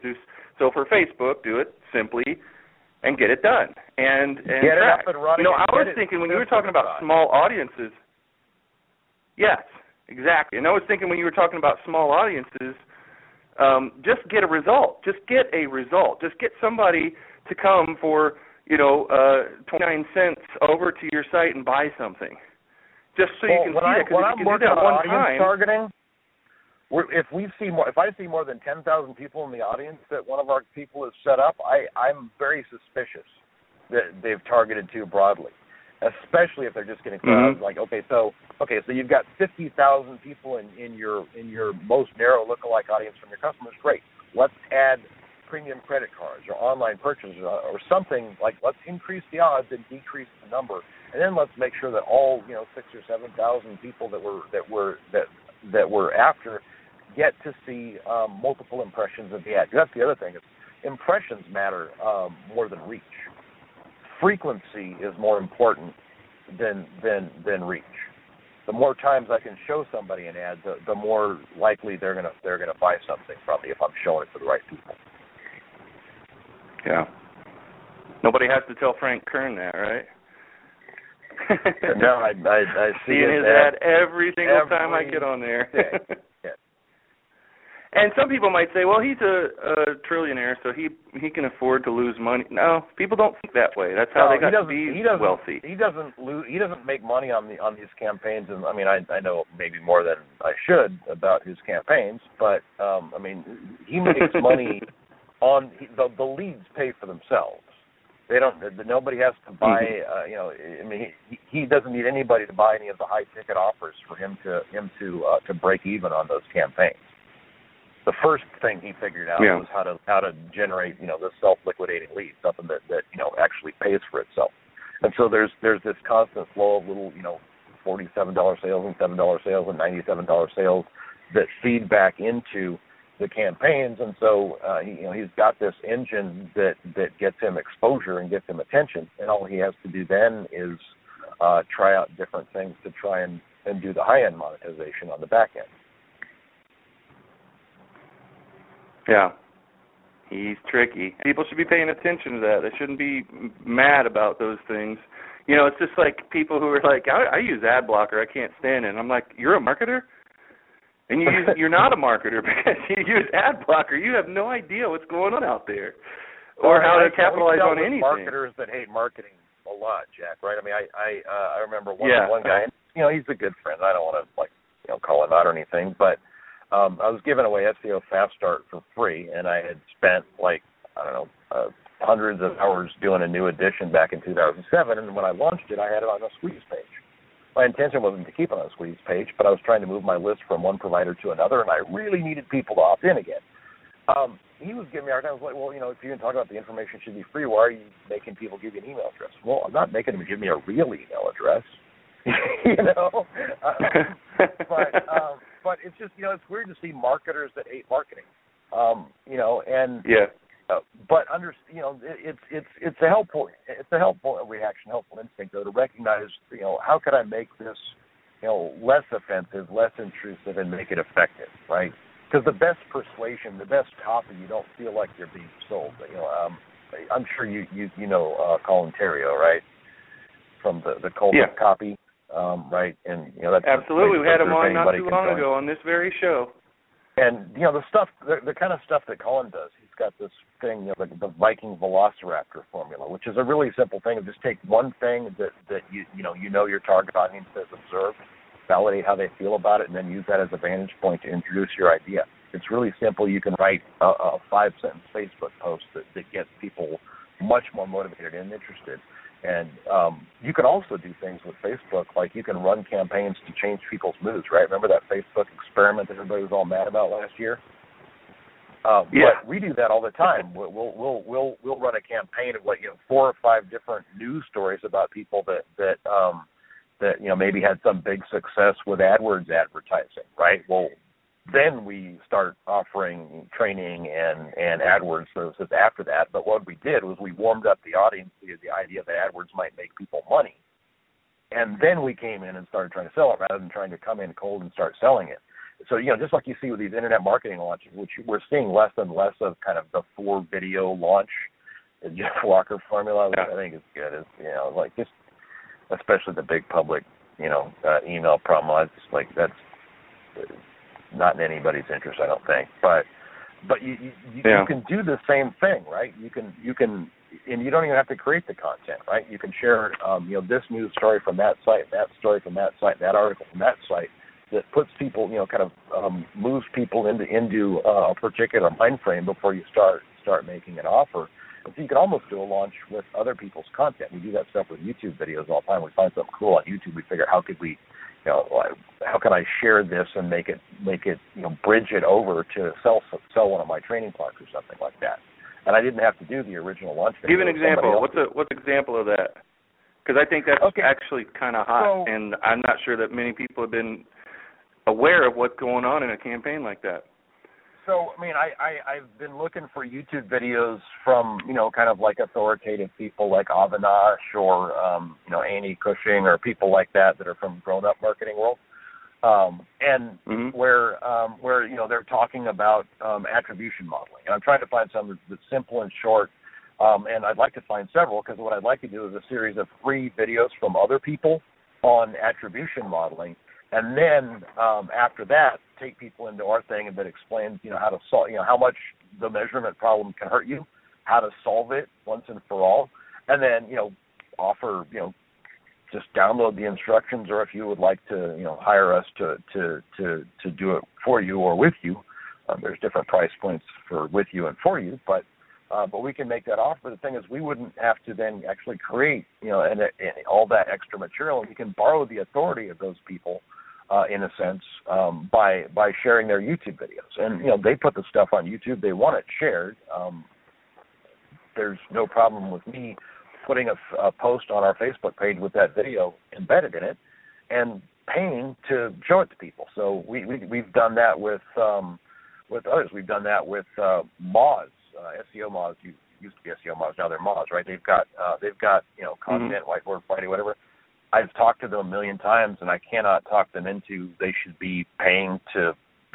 So for Facebook, do it simply and get it done. And and get it up and running. You know, I was thinking when you were talking about small audiences. Yes, Exactly. And I was thinking when you were talking about small audiences, um, just get a result. Just get a result. Just get somebody to come for, you know, uh, 29 cents over to your site and buy something. Just so well, you can see I, it. Because when I'm you can do working that on one audience time, targeting, we're, if we see more, if I see more than 10,000 people in the audience that one of our people has set up, I, I'm very suspicious that they've targeted too broadly especially if they're just getting crowds. Mm-hmm. Like, okay, so okay, so you've got fifty thousand people in in your in your most narrow lookalike audience from your customers. Great. Let's add premium credit cards or online purchases or, or something like let's increase the odds and decrease the number, and then let's make sure that all you know six or seven thousand people that were that were that that were after get to see um, multiple impressions of the ad. That's the other thing. Is impressions matter um, more than reach frequency is more important than than than reach. The more times I can show somebody an ad, the, the more likely they're gonna they're gonna buy something from me if I'm showing it to the right people. Yeah. Nobody has to tell Frank Kern that, right? no, I I, I (laughs) see his ad every single every time I get on there. (laughs) And some people might say, well, he's a, a trillionaire, so he he can afford to lose money. No, people don't think that way. That's how no, they got he doesn't, to be he doesn't, wealthy. He doesn't lose. He doesn't make money on the on these campaigns, and I mean, I I know maybe more than I should about his campaigns, but um I mean, he makes (laughs) money on he, the the leads pay for themselves. They don't. Nobody has to buy. Uh, you know, I mean, he he doesn't need anybody to buy any of the high ticket offers for him to him to uh, to break even on those campaigns the first thing he figured out yeah. was how to how to generate you know this self liquidating lead, something that that you know actually pays for itself. And so there's there's this constant flow of little you know forty seven dollar sales and seven dollar sales and ninety seven dollar sales that feed back into the campaigns, and so uh, he, you know he's got this engine that that gets him exposure and gets him attention, and all he has to do then is uh, try out different things to try and and do the high end monetization on the back end. Yeah, he's tricky. People should be paying attention to that. They shouldn't be mad about those things. You know, it's just like people who are like, I, I use ad blocker, I can't stand it. And I'm like, you're a marketer, and you use, (laughs) you're not a marketer (laughs) because you use ad blocker. You have no idea what's going on out there, or how to capitalize on anything. Marketers that hate marketing a lot, Jack. Right? I mean, I I uh, I remember one yeah. one guy. You know, he's a good friend. I don't want to like you know call him out or anything, but um, I was giving away SEO Fast Start for free, and I had spent like I don't know uh, hundreds of hours doing a new edition back in 2007. And when I launched it, I had it on a squeeze page. My intention wasn't to keep it on a squeeze page, but I was trying to move my list from one provider to another, and I really needed people to opt in again. Um, he was giving me hard time. I was like, well, you know, if you're going to talk about the information should be free, why are you making people give you an email address? Well, I'm not making them give me a real email address. (laughs) you know, (laughs) uh, but um, but it's just you know it's weird to see marketers that hate marketing. Um, you know, and yeah. Uh, but under you know it, it's it's it's a helpful it's a helpful reaction, helpful instinct though to recognize you know how could I make this you know less offensive, less intrusive, and make it effective, right? Because the best persuasion, the best copy, you don't feel like you're being sold. You know, um, I'm sure you you you know uh, Colin Theriault, right? From the the cold yeah. copy um, right? And you know that's absolutely. We had him on not too long ago on this very show. And you know the stuff, the, the kind of stuff that Colin does. He's got this thing, you know, the, the Viking Velociraptor formula, which is a really simple thing. Of just take one thing that that you you know you know your target audience has observed, validate how they feel about it, and then use that as a vantage point to introduce your idea. It's really simple. You can write a, a five sentence Facebook post that, that gets people much more motivated and interested. And um, you can also do things with Facebook, like you can run campaigns to change people's moods, right? Remember that Facebook experiment that everybody was all mad about last year? Uh, yeah. But we do that all the time. We'll we'll we'll we'll run a campaign of like you know four or five different news stories about people that that um, that you know maybe had some big success with AdWords advertising, right? Well, then we start offering training and and AdWords services after that. But what we did was we warmed up the audience to the idea that AdWords might make people money, and then we came in and started trying to sell it rather than trying to come in cold and start selling it. So you know, just like you see with these internet marketing launches, which we're seeing less and less of, kind of the four video launch, the Jeff Walker formula, which yeah. I think is good. Is you know, like just especially the big public, you know, uh, email promo. It's like that's not in anybody's interest, I don't think. But but you you, yeah. you can do the same thing, right? You can you can and you don't even have to create the content, right? You can share um, you know this news story from that site, that story from that site, that article from that site that puts people you know kind of um, moves people into into uh, a particular mind frame before you start start making an offer. And so you can almost do a launch with other people's content. We do that stuff with YouTube videos all the time. We find something cool on YouTube. We figure how could we you know, how can I share this and make it make it you know bridge it over to sell sell one of my training parts or something like that. And I didn't have to do the original launch. Give an example. What's a what's an example of that? Because I think that's okay. actually kind of hot, so, and I'm not sure that many people have been aware of what's going on in a campaign like that so I mean, I, I I've been looking for YouTube videos from you know kind of like authoritative people like Avinash or um, you know Annie Cushing or people like that that are from grown up marketing world, um, and mm-hmm. where um, where you know they're talking about um, attribution modeling, and I'm trying to find some that's simple and short. Um, and I'd like to find several because what I'd like to do is a series of free videos from other people on attribution modeling and then um, after that, take people into our thing that explains, you know, how to solve, you know, how much the measurement problem can hurt you, how to solve it once and for all, and then you know, offer, you know, just download the instructions, or if you would like to, you know, hire us to to to to do it for you or with you. Um, there's different price points for with you and for you, but uh, but we can make that offer. The thing is, we wouldn't have to then actually create, you know, and, and all that extra material. We can borrow the authority of those people uh, in a sense, um, by by sharing their YouTube videos. And you know, they put the stuff on YouTube; they want it shared. Um, there's no problem with me putting a, a post on our Facebook page with that video embedded in it, and paying to show it to people. So we, we we've done that with um, with others. We've done that with uh, Moz, uh, SEO Moz. You used to be SEO Moz, now they're Moz, right? They've got uh, they've got you know content, mm-hmm. whiteboard Friday, whatever. I've talked to them a million times, and I cannot talk them into they should be paying to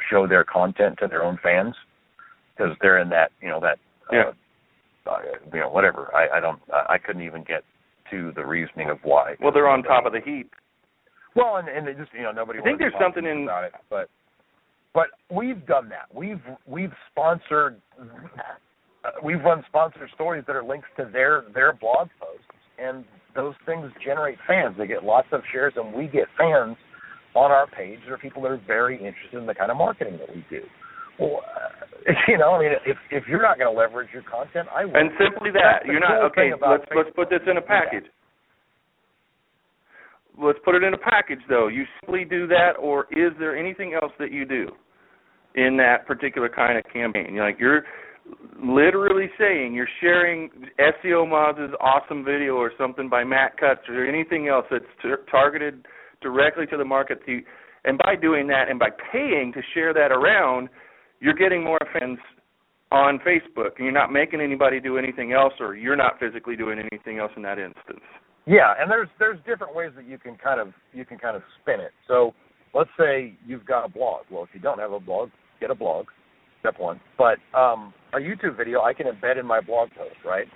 show their content to their own fans because they're in that you know that yeah. uh, you know whatever. I, I don't I couldn't even get to the reasoning of why. Well, they're on top of the heap. Well, and and they just you know nobody. I think there's something in about it, but but we've done that. We've we've sponsored. Uh, we've run sponsored stories that are links to their their blog posts, and those things generate fans. They get lots of shares, and we get fans on our page. There are people that are very interested in the kind of marketing that we do. Well, uh, (laughs) you know, I mean, if if you're not going to leverage your content, I will. And simply that, you're not okay. Let's Facebook. let's put this in a package. Yeah let's put it in a package though. You simply do that, or is there anything else that you do in that particular kind of campaign? Like you're literally saying you're sharing SEO Moz's awesome video or something by Matt Cutts or anything else that's t- targeted directly to the market. To, and by doing that and by paying to share that around, you're getting more fans on Facebook, and you're not making anybody do anything else, or you're not physically doing anything else in that instance. Yeah, and there's there's different ways that you can kind of you can kind of spin it. So let's say you've got a blog. Well, if you don't have a blog, get a blog. Step one. But um, a YouTube video I can embed in my blog post, right?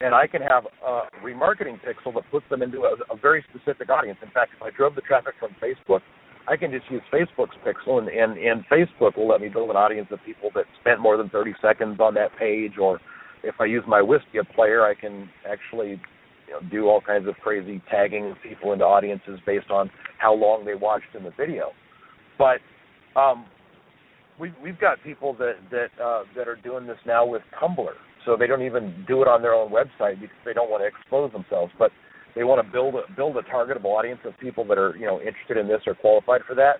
And I can have a remarketing pixel that puts them into a, a very specific audience. In fact, if I drove the traffic from Facebook, I can just use Facebook's pixel, and, and, and Facebook will let me build an audience of people that spent more than 30 seconds on that page. Or if I use my Wistia player, I can actually you know, do all kinds of crazy tagging people into audiences based on how long they watched in the video. But um, we, we've got people that that uh, that are doing this now with Tumblr, so they don't even do it on their own website because they don't want to expose themselves, but they want to build a, build a targetable audience of people that are you know interested in this or qualified for that.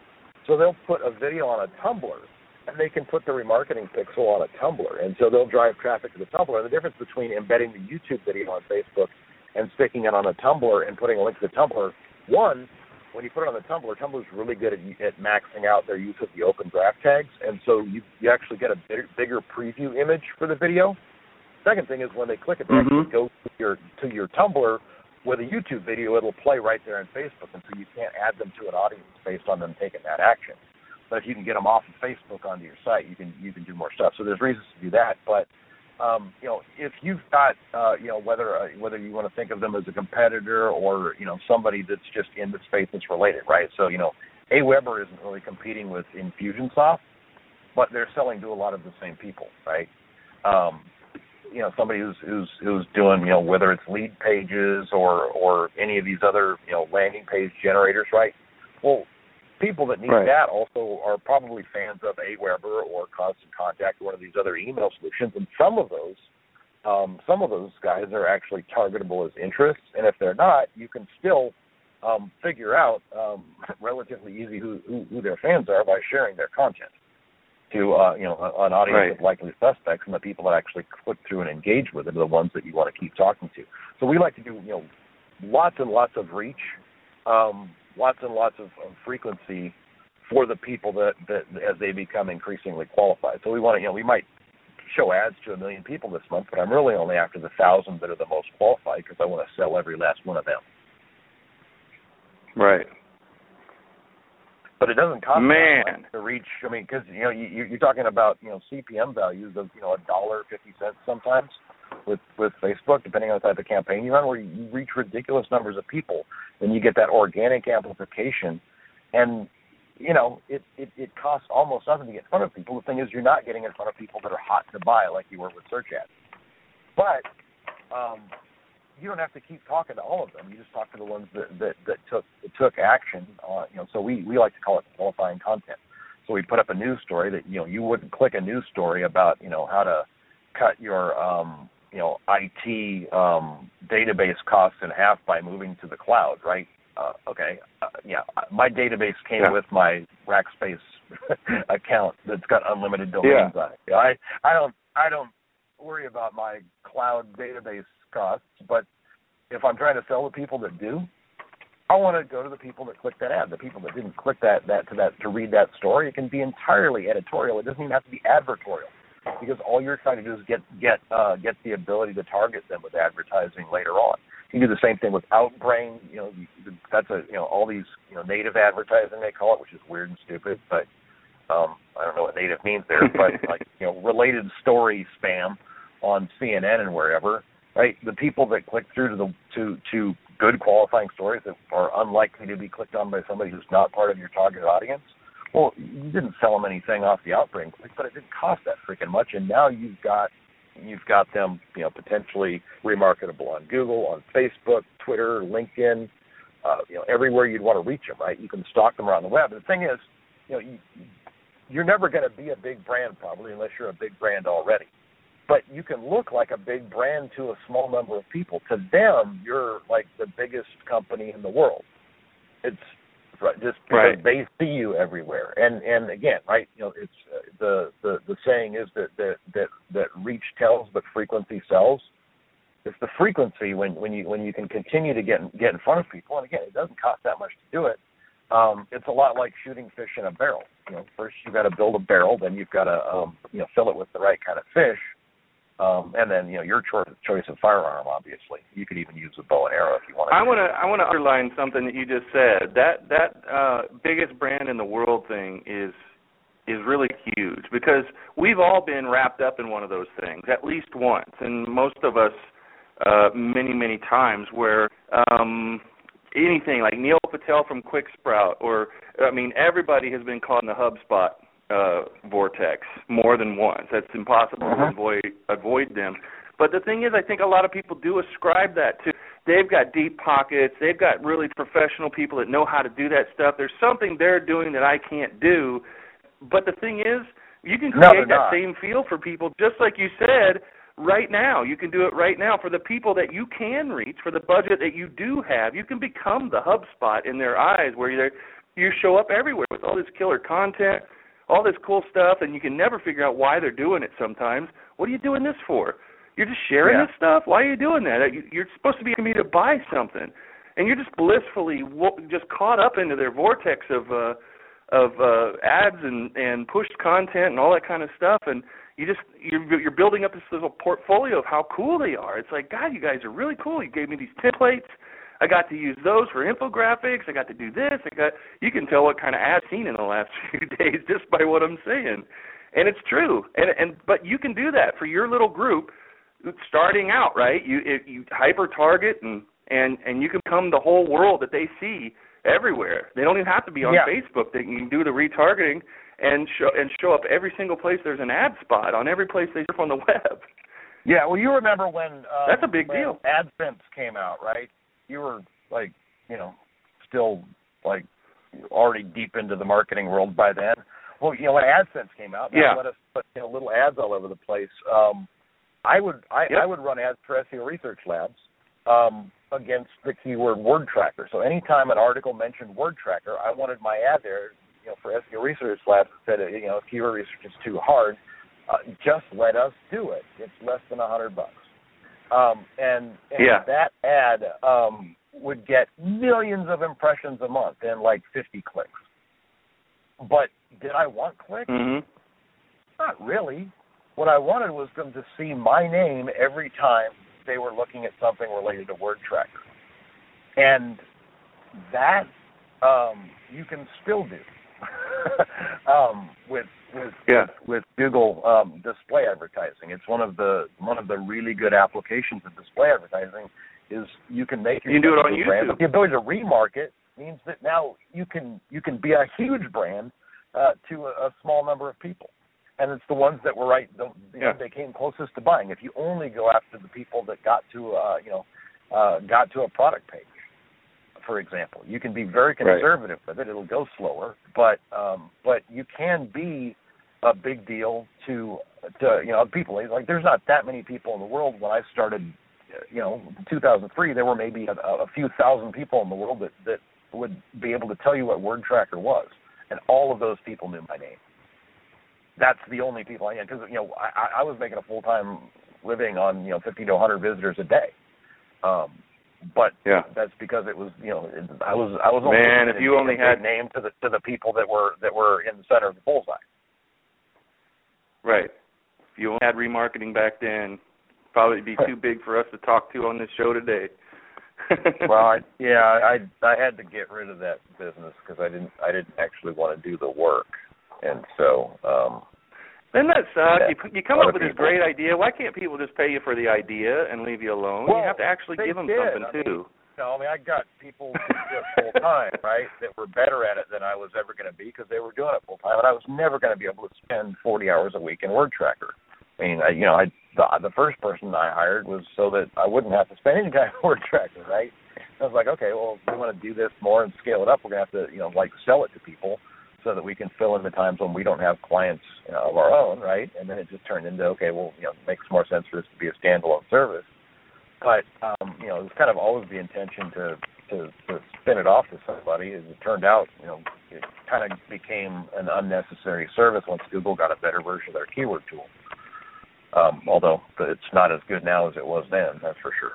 So they'll put a video on a Tumblr, and they can put the remarketing pixel on a Tumblr, and so they'll drive traffic to the Tumblr. And the difference between embedding the YouTube video on Facebook and sticking it on a Tumblr and putting a link to the Tumblr. One, when you put it on the Tumblr, Tumblr is really good at, at maxing out their use of the open graph tags, and so you you actually get a bigger, bigger preview image for the video. Second thing is when they click it, they mm-hmm. go to your to your Tumblr with a YouTube video, it'll play right there on Facebook, and so you can't add them to an audience based on them taking that action. But if you can get them off of Facebook onto your site, you can you can do more stuff. So there's reasons to do that, but um, you know, if you've got, uh, you know, whether uh, whether you want to think of them as a competitor or you know somebody that's just in the space that's related, right? So you know, AWeber isn't really competing with Infusionsoft, but they're selling to a lot of the same people, right? Um, you know, somebody who's who's who's doing, you know, whether it's lead pages or or any of these other, you know, landing page generators, right? Well, people that need right. that also are probably fans of AWeber or Constant Contact, or one of these other email solutions. And some of those, um, some of those guys are actually targetable as interests. And if they're not, you can still um, figure out um, (laughs) relatively easy who, who, who their fans are by sharing their content to uh, you know an audience right. of likely suspects, and the people that actually click through and engage with it are the ones that you want to keep talking to. So we like to do you know lots and lots of reach. Um, lots and lots of, of frequency for the people that, that as they become increasingly qualified. So we want to, you know, we might show ads to a million people this month, but I'm really only after the thousand that are the most qualified because I want to sell every last one of them. Right. But it doesn't cost man to reach. I mean, because you know you, you're talking about you know CPM values of you know a dollar fifty cents sometimes with with Facebook, depending on the type of campaign you run, where you reach ridiculous numbers of people, and you get that organic amplification, and you know it, it it costs almost nothing to get in front of people. The thing is, you're not getting in front of people that are hot to buy like you were with search ads, but um, you don't have to keep talking to all of them. You just talk to the ones that that, that took that took action. You know, so we we like to call it qualifying content. So we put up a news story that you know you wouldn't click a news story about you know how to cut your um, you know IT um, database costs in half by moving to the cloud, right? Uh, okay, uh, yeah, my database came yeah. with my Rackspace (laughs) account that's got unlimited domains yeah. on it. I I don't I don't worry about my cloud database costs, but if I'm trying to sell to people that do, I want to go to the people that clicked that ad. The people that didn't click that that to that to read that story, it can be entirely editorial. It doesn't even have to be advertorial because all you're trying to do is get get uh, get the ability to target them with advertising later on. You do the same thing with Outbrain. You know, that's a you know all these you know native advertising they call it, which is weird and stupid, but um, I don't know what native means there, but (laughs) like you know related story spam on CNN and wherever. Right, the people that click through to the to to good qualifying stories that are unlikely to be clicked on by somebody who's not part of your target audience well, you didn't sell them anything off the click, but it didn't cost that freaking much, and now you've got you've got them, you know, potentially remarketable on Google, on Facebook, Twitter, LinkedIn, uh, you know, everywhere you'd want to reach them, right? You can stalk them around the web. The thing is, you know, you, you're never going to be a big brand probably unless you're a big brand already. But you can look like a big brand to a small number of people. To them, you're like the biggest company in the world. It's right? Just because right. they see you everywhere. And and again, right? You know, it's uh, the the the saying is that that that that reach tells, but frequency sells. It's the frequency when when you when you can continue to get get in front of people. And again, it doesn't cost that much to do it. Um, it's a lot like shooting fish in a barrel. You know, first you've got to build a barrel, then you've got to um, you know fill it with the right kind of fish um, and then you know your choice choice of firearm. Obviously, you could even use a bow and arrow if you want. I want to I want to underline something that you just said. That that uh, biggest brand in the world thing is is really huge because we've all been wrapped up in one of those things at least once, and most of us uh, many many times where. um anything like Neil Patel from Quick Sprout or I mean everybody has been caught in the HubSpot uh, vortex more than once. That's impossible uh-huh. to avoid avoid them. But the thing is, I think a lot of people do ascribe that to. They've got deep pockets. They've got really professional people that know how to do that stuff. There's something they're doing that I can't do. But the thing is, you can create no, that same feel for people, just like you said, right now. You can do it right now for the people that you can reach, for the budget that you do have. You can become the HubSpot in their eyes, where you you show up everywhere with all this killer content all this cool stuff, and you can never figure out why they're doing it. Sometimes, what are you doing this for? You're just sharing yeah. this stuff. Why are you doing that? You're supposed to be me to buy something, and you're just blissfully just caught up into their vortex of uh, of uh, ads and and pushed content and all that kind of stuff, and you just you're, you're building up this little portfolio of how cool they are. It's like, God, you guys are really cool. You gave me these templates I got to use those for infographics. I got to do this. I got you can tell what kind of ads seen in the last (laughs) few days just by what I'm saying. And it's true. And and but you can do that for your little group starting out, right? You if you hyper target and and and you can become the whole world that they see everywhere. They don't even have to be on yeah. Facebook. They can do the retargeting and show and show up every single place there's an ad spot on every place they surf on the (laughs) web. Yeah, well, you remember when um, that's a big deal. AdSense came out, right? You were like, you know, still like already deep into the marketing world by then. Well, you know, when AdSense came out, yeah. let us put you know, little ads all over the place. Um, I would I, yep. I would run ads for SEO Research Labs um, against the keyword Wordtracker. So anytime an article mentioned Wordtracker, I wanted my ad there, you know, for SEO Research Labs that said, you know, if keyword research is too hard. Uh, just let us do it. It's less than a hundred bucks. Um, and, and yeah. that ad um, would get millions of impressions a month and like 50 clicks. But did I want clicks? Mm-hmm. Not really. What I wanted was them to see my name every time they were looking at something related to Wordtracker. And that um, you can still do (laughs) um, with with, yeah. with Google um, display advertising. It's one of the one of the really good applications of display advertising is you can make you can do it on brand, YouTube. The ability to remarket means that now you can you can be a huge brand uh, to a, a small number of people, and it's the ones that were right. The, you yeah. know, they came closest to buying. If you only go after the people that got to uh, you know uh, got to a product page, for example, you can be very conservative right. with it. It'll go slower, but um, but you can be a big deal to to you know people. Like there's not that many people in the world. When I started, you know, 2003, there were maybe a, a few thousand people in the world that that would be able to tell you what Wordtracker was, and all of those people knew my name. That's the only people I knew because you know I, I was making a full time living on you know 50 to 100 visitors a day. Um, but yeah. that's because it was you know it, I was I was only Man, if you only had name to the to the people that were that were in the center of the bullseye. Right. If you only had remarketing back then, probably be too big for us to talk to on this show today. (laughs) well, I, yeah, I I had to get rid of that business because I didn't I didn't actually want to do the work, and so um Doesn't that suck? Yeah. You, you come up with this great idea. Why can't people just pay you for the idea and leave you alone? Well, you have to actually give them did. something I mean, too. No, I mean I got people who do it full time, (laughs) right? That were better at it than I was ever going to be because they were doing it full time, and I was never going to be able to spend 40 hours a week in Wordtracker. I mean, I, you know, I the, the first person I hired was so that I wouldn't have to spend any time (laughs) in Wordtracker, right? I was like, okay, well, if we want to do this more and scale it up, we're going to have to, you know, like sell it to people so that we can fill in the times when we don't have clients you know, of our own, right? And then it just turned into, okay, well, you know, it makes more sense for this to be a standalone service. But um, you know, it was kind of always the intention to to, to spin it off to somebody. As it turned out, you know, it kind of became an unnecessary service once Google got a better version of their keyword tool. Um, although it's not as good now as it was then, that's for sure.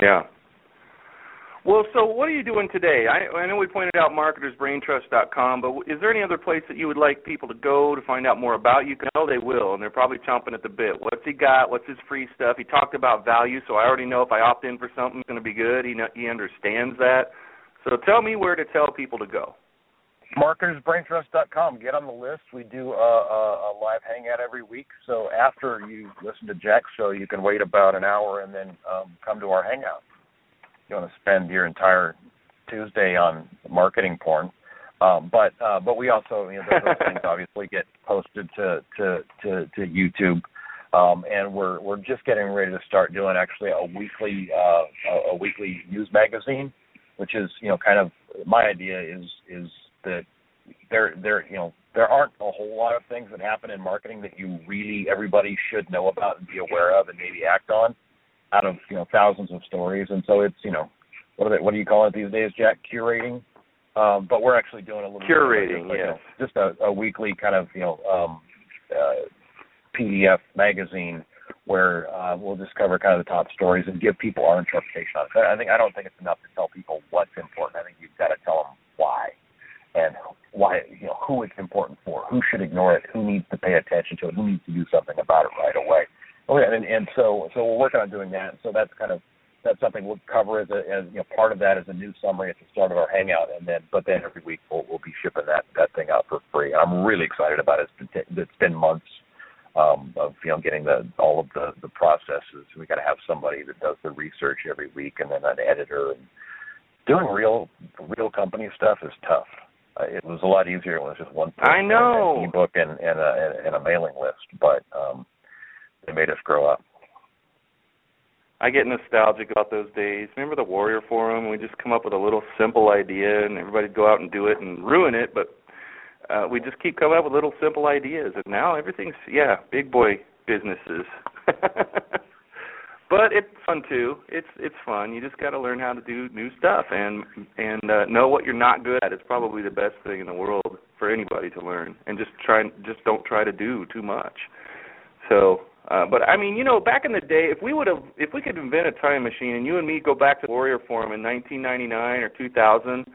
Yeah. Well, so what are you doing today? I, I know we pointed out marketersbraintrust.com, but is there any other place that you would like people to go to find out more about you? Know they will, and they're probably chomping at the bit. What's he got? What's his free stuff? He talked about value, so I already know if I opt in for something, it's going to be good. He he understands that. So tell me where to tell people to go. marketersbraintrust.com. Get on the list. We do a, a, a live hangout every week. So after you listen to Jack's show, you can wait about an hour and then um, come to our hangout. You want to spend your entire Tuesday on marketing porn. Um, but uh, but we also you know those, those things (laughs) obviously get posted to to to, to YouTube. Um, and we're we're just getting ready to start doing actually a weekly uh, a, a weekly news magazine, which is you know kind of my idea is is that there there you know there aren't a whole lot of things that happen in marketing that you really everybody should know about and be aware of and maybe act on out of you know thousands of stories and so it's you know what are they, what do you call it these days Jack curating um, but we're actually doing a little Curating, bit of, yes. you know, just a, a weekly kind of you know um, uh, PDF magazine where uh, we'll just cover kind of the top stories and give people our interpretation on it. I think I don't think it's enough to tell people what's important. I think you've got to tell them why and why you know who it's important for, who should ignore it, who needs to pay attention to it, who needs to do something about it right away. Oh, yeah, and and so so we're working on doing that. So that's kind of that's something we'll cover as a as you know part of that is a new summary at the start of our hangout, and then but then every week we'll we'll be shipping that that thing out for free. I'm really excited about it. It's been it's been months um, of you know getting the all of the the processes. We got to have somebody that does the research every week, and then an editor. And doing real real company stuff is tough. Uh, it was a lot easier when it was just one. I know. and an ebook and and a, and a mailing list, but um, they made us grow up. I get nostalgic about those days. Remember the Warrior Forum? We just come up with a little simple idea, and everybody'd go out and do it and ruin it. But uh, we just keep coming up with little simple ideas, and now everything's yeah, big boy businesses. (laughs) but it's fun too. It's it's fun. You just got to learn how to do new stuff and and uh, know what you're not good at. It's probably the best thing in the world for anybody to learn, and just try just don't try to do too much. So uh, but I mean, you know, back in the day, if we would have, if we could invent a time machine, and you and me go back to Warrior Forum in 1999 or 2000,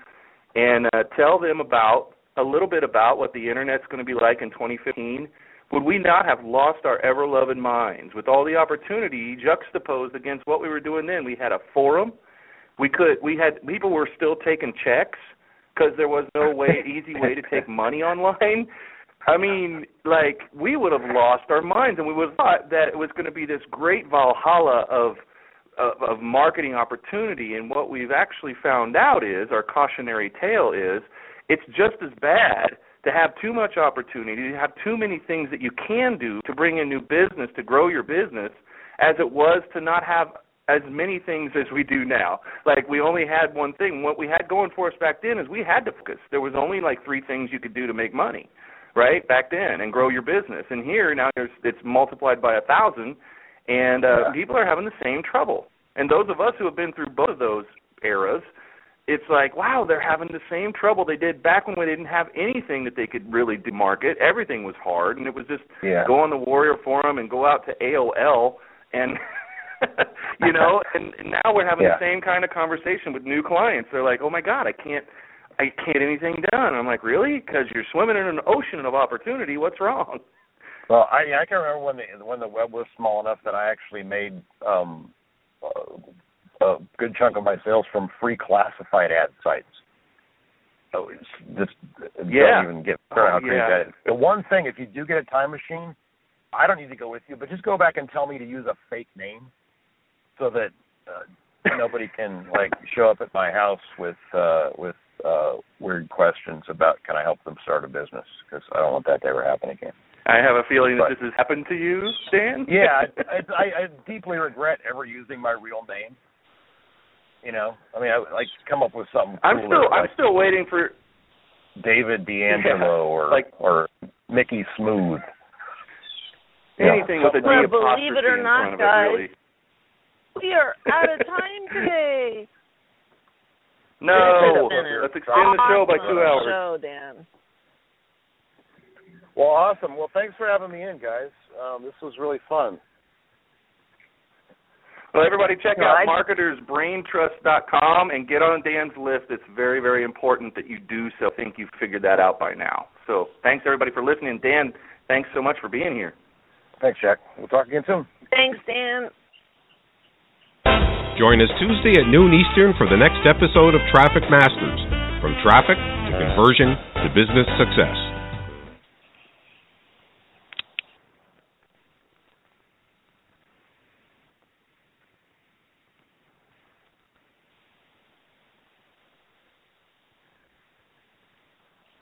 and uh, tell them about a little bit about what the internet's going to be like in 2015, would we not have lost our ever-loving minds with all the opportunity juxtaposed against what we were doing then? We had a forum. We could, we had people were still taking checks because there was no way, easy way to take money online. I mean, like we would have lost our minds, and we would have thought that it was going to be this great valhalla of, of of marketing opportunity. And what we've actually found out is our cautionary tale is it's just as bad to have too much opportunity, to have too many things that you can do to bring in new business, to grow your business, as it was to not have as many things as we do now. Like we only had one thing. What we had going for us back then is we had to focus. There was only like three things you could do to make money right back then and grow your business and here now there's it's multiplied by a thousand and uh Yeah. people are having the same trouble and those of us who have been through both of those eras it's like wow they're having the same trouble they did back when we didn't have anything that they could really demarket everything was hard and it was just Yeah. go on the warrior forum and go out to aol and (laughs) you (laughs) know, and, and now we're having Yeah. the same kind of conversation with new clients. They're like, "Oh my God, I can't, I can't get anything done." I'm like, "Really? Because you're swimming in an ocean of opportunity. What's wrong?" (laughs) Well, I I can remember when the when the web was small enough that I actually made um a, a good chunk of my sales from free classified ad sites. So it's just Yeah. don't even get how Oh, crazy yeah. that is. The one thing, if you do get a time machine, I don't need to go with you, but just go back and tell me to use a fake name, so that uh, nobody can like show up at my house with uh with uh weird questions about can I help them start a business because I don't want that to ever happen again. I have a feeling that this has happened to you, Dan. (laughs) Yeah, I, I, I deeply regret ever using my real name. You know, I mean, I would like come up with something. I'm cooler, still, I'm still waiting for. David D'Angelo (laughs) Yeah, or like- or Mickey Smooth. Yeah, Anything with a D Well, apostrophe believe it or in not, front of guys. it, really. We are out of time today. (laughs) No, let's extend the show by two hours. Show, Dan. Well, awesome. Well, thanks for having me in, guys. Um, this was really fun. Well, everybody check No, out I- marketersbraintrust.com and get on Dan's list. It's very, very important that you do so. I think you've figured that out by now. So thanks, everybody, for listening. Dan, thanks so much for being here. Thanks, Jack. We'll talk again soon. Thanks, Dan. Join us Tuesday at noon Eastern for the next episode of Traffic Masters From Traffic to Conversion to Business Success.